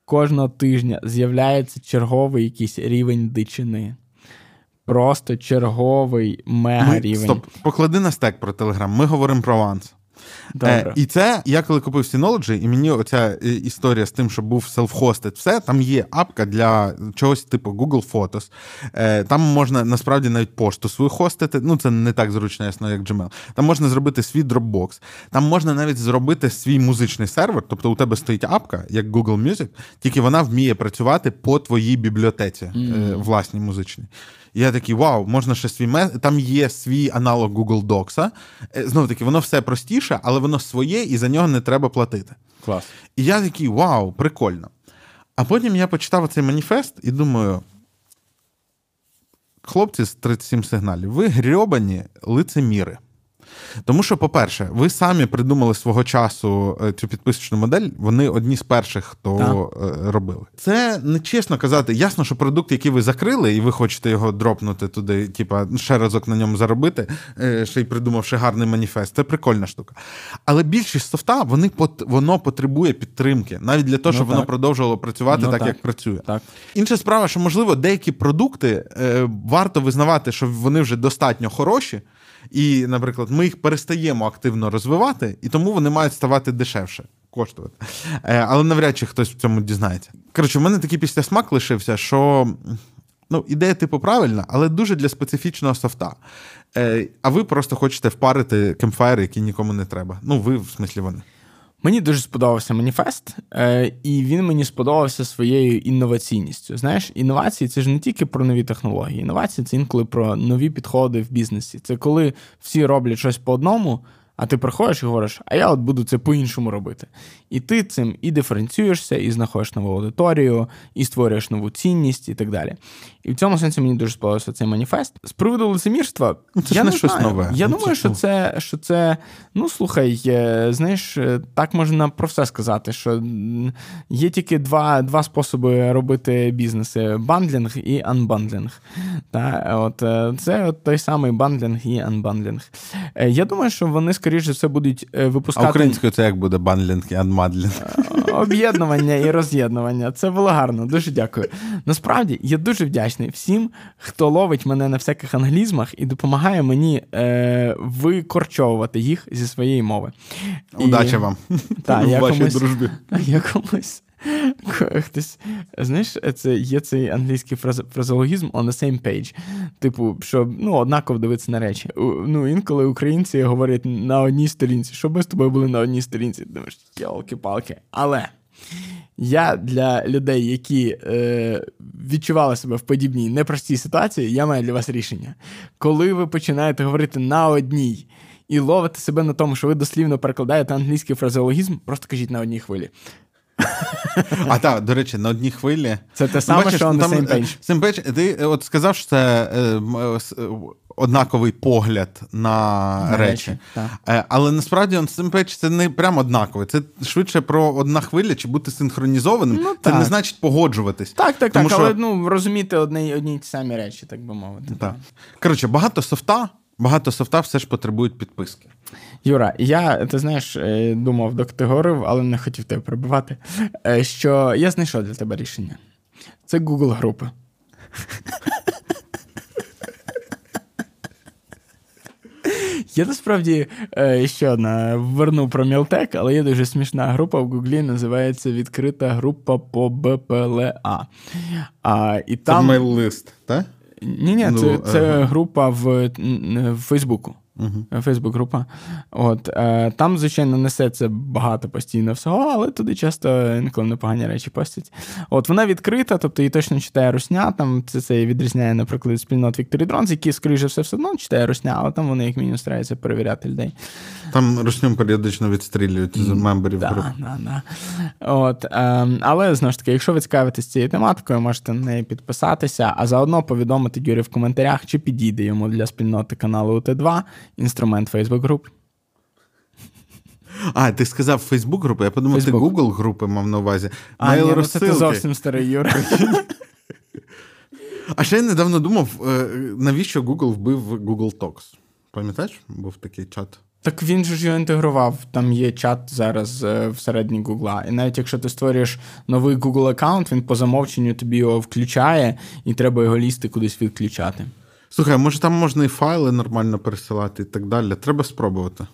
кожного тижня з'являється черговий якийсь рівень дичини. Просто черговий мега рівень. Стоп, поклади на стек про Телеграм. Ми говоримо про аванс. Добре. Е, і це я коли купив Synology, і мені оця е, історія з тим, що був self-hosted, все там є апка для чогось типу Google Photos. Е, там можна насправді навіть пошту свою хостити. Ну це не так зручно, ясно, як Gmail. Там можна зробити свій Dropbox. Там можна навіть зробити свій музичний сервер. Тобто у тебе стоїть апка, як Google Music, тільки вона вміє працювати по твоїй бібліотеці mm. власній музичній. Я такий, вау, можна ще свій мес... Там є свій аналог Google Docs. Знову таки, воно все простіше, але воно своє, і за нього не треба платити. Клас. І я такий, вау, прикольно. А потім я почитав цей маніфест і думаю. Хлопці з 37 сигналів, ви грьобані лицеміри. Тому що, по-перше, ви самі придумали свого часу е, цю підписочну модель. Вони одні з перших, хто так. Е, робили. Це не чесно казати. Ясно, що продукт, який ви закрили, і ви хочете його дропнути туди, типа ще разок на ньому заробити, е, ще й придумавши гарний маніфест. Це прикольна штука. Але більшість софта вони воно потребує підтримки, навіть для того, щоб ну, воно продовжувало працювати ну, так, так, як працює. Так. Інша справа, що можливо деякі продукти е, варто визнавати, що вони вже достатньо хороші. І, наприклад, ми їх перестаємо активно розвивати, і тому вони мають ставати дешевше. Коштувати. Е, але навряд чи хтось в цьому дізнається. Коротше, в мене такий після смак лишився, що ну, ідея, типу, правильна, але дуже для специфічного софта. Е, а ви просто хочете впарити кемфайри, які нікому не треба. Ну, ви, в смислі, вони. Мені дуже сподобався маніфест, е, і він мені сподобався своєю інноваційністю. Знаєш, інновації це ж не тільки про нові технології. Інновації це інколи про нові підходи в бізнесі. Це коли всі роблять щось по одному, а ти приходиш і говориш, а я от буду це по-іншому робити. І ти цим і диференціюєшся, і знаходиш нову аудиторію, і створюєш нову цінність, і так далі. І в цьому сенсі мені дуже сподобався цей маніфест. З приводу лицемірства, ну, це я не щось знаю. нове. Я ну, думаю, це що це, що це, ну слухай, е, знаєш, е, так можна про все сказати, що є тільки два два способи робити бізнеси: bundling і unbundling. Та, от, е, Це от той самий бандлінг і анбандлінг. Я думаю, що вони, скоріше все, будуть випускати. А українською це як буде бандлінг і анмадлінг? Об'єднування і роз'єднування. Це було гарно, дуже дякую. Насправді я дуже вдячний всім, хто ловить мене на всяких англізмах і допомагає мені е, викорчовувати їх зі своєї мови. Удачі і, вам та, в вашій дружбі. Я комусь. Хтось, знаєш, це є цей англійський фраз, фразологізм on the same page. Типу, що ну, однаково дивитися на речі. Ну, Інколи українці говорять на одній сторінці, щоб ми з тобою були на одній сторінці. Думаєш, ялки-палки. Але я для людей, які е, відчували себе в подібній непростій ситуації, я маю для вас рішення. Коли ви починаєте говорити на одній і ловите себе на тому, що ви дослівно перекладаєте англійський фразеологізм, просто кажіть на одній хвилі. А так, до речі, на одній хвилі. Це те саме, Бачиш, що на. Same page. Ти от сказав, що це е, однаковий погляд на, на речі. речі е, але насправді same page це не прямо однаковий. Це швидше про одна хвиля чи бути синхронізованим. Ну, це не значить погоджуватись. Так, так, Тому так. Що... Але ну, розуміти одні одні ті самі речі, так би мовити. Так. Коротше, багато софта. Багато софта все ж потребують підписки. Юра, я ти знаєш, е, думав, доки ти говорив, але не хотів тебе прибивати. Е, що я знайшов для тебе рішення. Це Google групи. Є насправді е, ще одна верну про Мілтек, але є дуже смішна група в Гуглі, називається Відкрита група по БПЛА. А, і там... Це мейл-лист, так? Ні, ні, ну, це це група в, в Фейсбуку. Uh-huh. Фейсбук-група. От, е, Там, звичайно, несеться багато постійно всього, але туди часто інколи непогані речі постять. От Вона відкрита, тобто її точно читає Русня. Там Це це відрізняє, наприклад, спільнот Victory Drones, які, скоріше все, все одно читає Русня, але там вони, як мінімум, стараються перевіряти людей. Там Русню періодично відстрілюють з мемберів да, групи. Да, да. От, е, Але знову ж таки, якщо ви цікавитесь цією тематикою, можете на неї підписатися, а заодно повідомити Юрі в коментарях, чи підійде йому для спільноти каналу УТ2 інструмент Facebook груп. А, ти сказав Facebook групи, я подумав, Facebook. ти Google групи мав на увазі. А, ні, ну це ти зовсім старий Юра. А ще я недавно думав, е, навіщо Google вбив Google Talks. Пам'ятаєш, був такий чат? Так він же ж його інтегрував. Там є чат зараз е, всередині Гугла. І навіть якщо ти створюєш новий Google аккаунт, він по замовченню тобі його включає, і треба його лізти кудись відключати. Слухай, може там можна і файли нормально пересилати і так далі. Треба спробувати.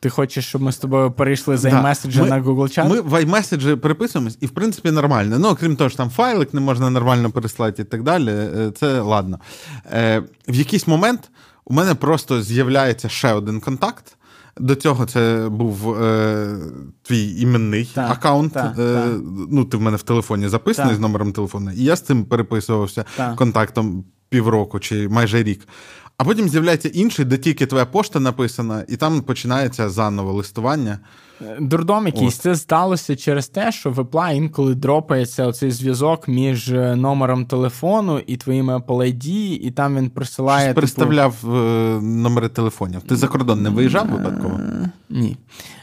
Ти хочеш, щоб ми з тобою перейшли з iMessage да. на Google чат? Ми в iMessage переписуємось, і в принципі нормально. Ну, окрім того, що там файлик не можна нормально переслати і так далі. Е, це ладно. Е, В якийсь момент у мене просто з'являється ще один контакт. До цього це був е, твій іменний так, аккаунт. Так, е, так. Ну, ти в мене в телефоні записаний з номером телефону, і я з цим переписувався контактом півроку чи майже рік. А потім з'являється інший, де тільки твоя пошта написана, і там починається заново листування. Дурдом якийсь це сталося через те, що в Apple інколи дропається оцей зв'язок між е, номером телефону і твоїм Apple ID, і там він присилає. Щось переставляв типу... номери телефонів. Ти за кордон не виїжджав випадково? Ні.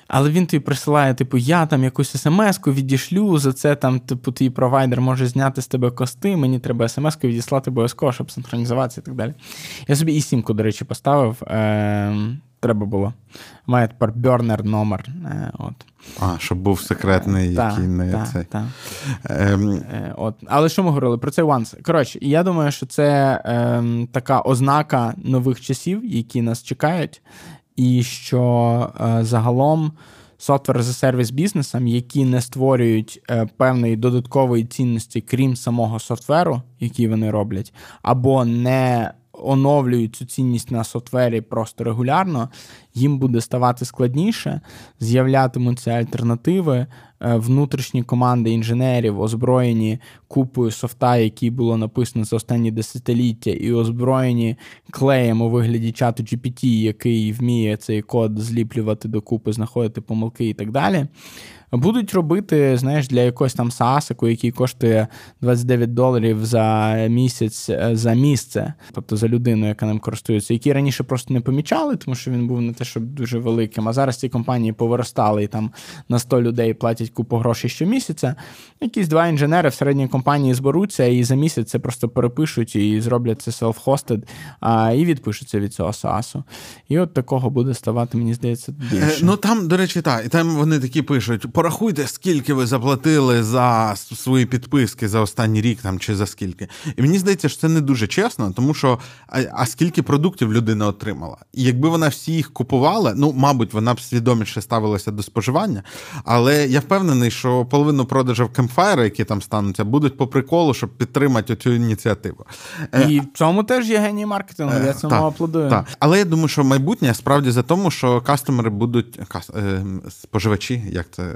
Але він тобі присилає, типу, я там якусь смс-ку відішлю, за це там, типу, твій провайдер може зняти з тебе кости, мені треба смс-ку відіслати обов'язково, щоб синхронізуватися і так далі. Я собі і сімку, до речі, поставив. Е- Треба було. Має тепер бернер номер. Е, от. А, щоб був секретний, та, який не та, цей. Та. Ем... Е, от. Але що ми говорили про цей once? Коротше, я думаю, що це ем, така ознака нових часів, які нас чекають і що е, загалом software за сервіс бізнесам, які не створюють е, певної додаткової цінності, крім самого софтверу, який вони роблять, або не оновлюють цю цінність на софтвері просто регулярно, їм буде ставати складніше, з'являтимуться альтернативи. Е, внутрішні команди інженерів, озброєні купою софта, який було написано за останні десятиліття, і озброєні клеєм у вигляді чату GPT, який вміє цей код зліплювати докупи, знаходити помилки і так далі будуть робити, знаєш, для якогось там SaaS, який коштує 29 доларів за місяць е, за місце, тобто за людину, яка ним користується, які раніше просто не помічали, тому що він був не те, щоб дуже великим. А зараз ці компанії повиростали і там на 100 людей платять купу грошей щомісяця. Якісь два інженери в середній компанії зберуться і за місяць це просто перепишуть і зроблять це self-hosted, а, і відпишуться від цього SaaS. І от такого буде ставати, мені здається, більше. Ну там, до речі, так, і там вони такі пишуть порахуйте, скільки ви заплатили за свої підписки за останній рік там чи за скільки. І мені здається, що це не дуже чесно, тому що а, а скільки продуктів людина отримала? І якби вона всі їх купувала, ну, мабуть, вона б свідоміше ставилася до споживання. Але я впевнений, що половину продажів Campfire, які там стануться, будуть по приколу, щоб підтримати цю ініціативу. І е, в цьому теж є геній маркетингу. Я цьому так, аплодую. Так. Але я думаю, що майбутнє справді за тому, що кастомери будуть е, споживачі, як це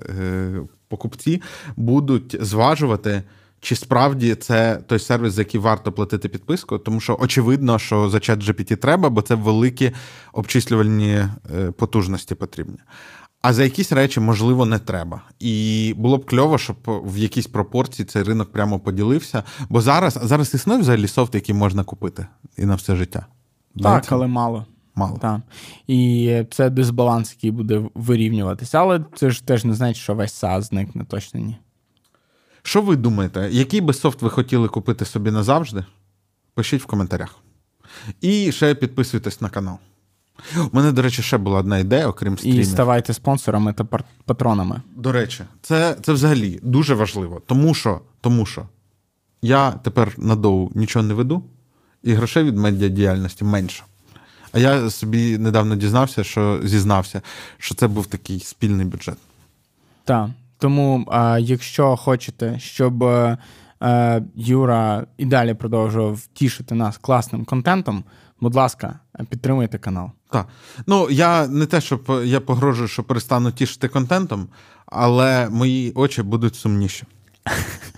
покупці будуть зважувати. Чи справді це той сервіс, за який варто платити підписку, тому що очевидно, що за чат GPT треба, бо це великі обчислювальні е, потужності потрібні. А за якісь речі, можливо, не треба. І було б кльово, щоб в якійсь пропорції цей ринок прямо поділився. Бо зараз зараз існує взагалі софт, який можна купити і на все життя. Так, але мало. Мало. Так. І це дисбаланс, який буде вирівнюватися. Але це ж теж не значить, що весь SaaS зникне, точно ні. Що ви думаєте, який би софт ви хотіли купити собі назавжди? Пишіть в коментарях. І ще підписуйтесь на канал. У мене, до речі, ще була одна ідея, окрім стрімів. І ставайте спонсорами та патронами. До речі, це це взагалі дуже важливо, тому що тому що я тепер на доу нічого не веду, і грошей від медіадіяльності менше. А я собі недавно дізнався, що зізнався, що це був такий спільний бюджет. Так. Тому, а, якщо хочете, щоб а, е, Юра і далі продовжував тішити нас класним контентом, будь ласка, підтримуйте канал. Так. Ну, я не те, щоб я погрожую, що перестану тішити контентом, але мої очі будуть сумніші.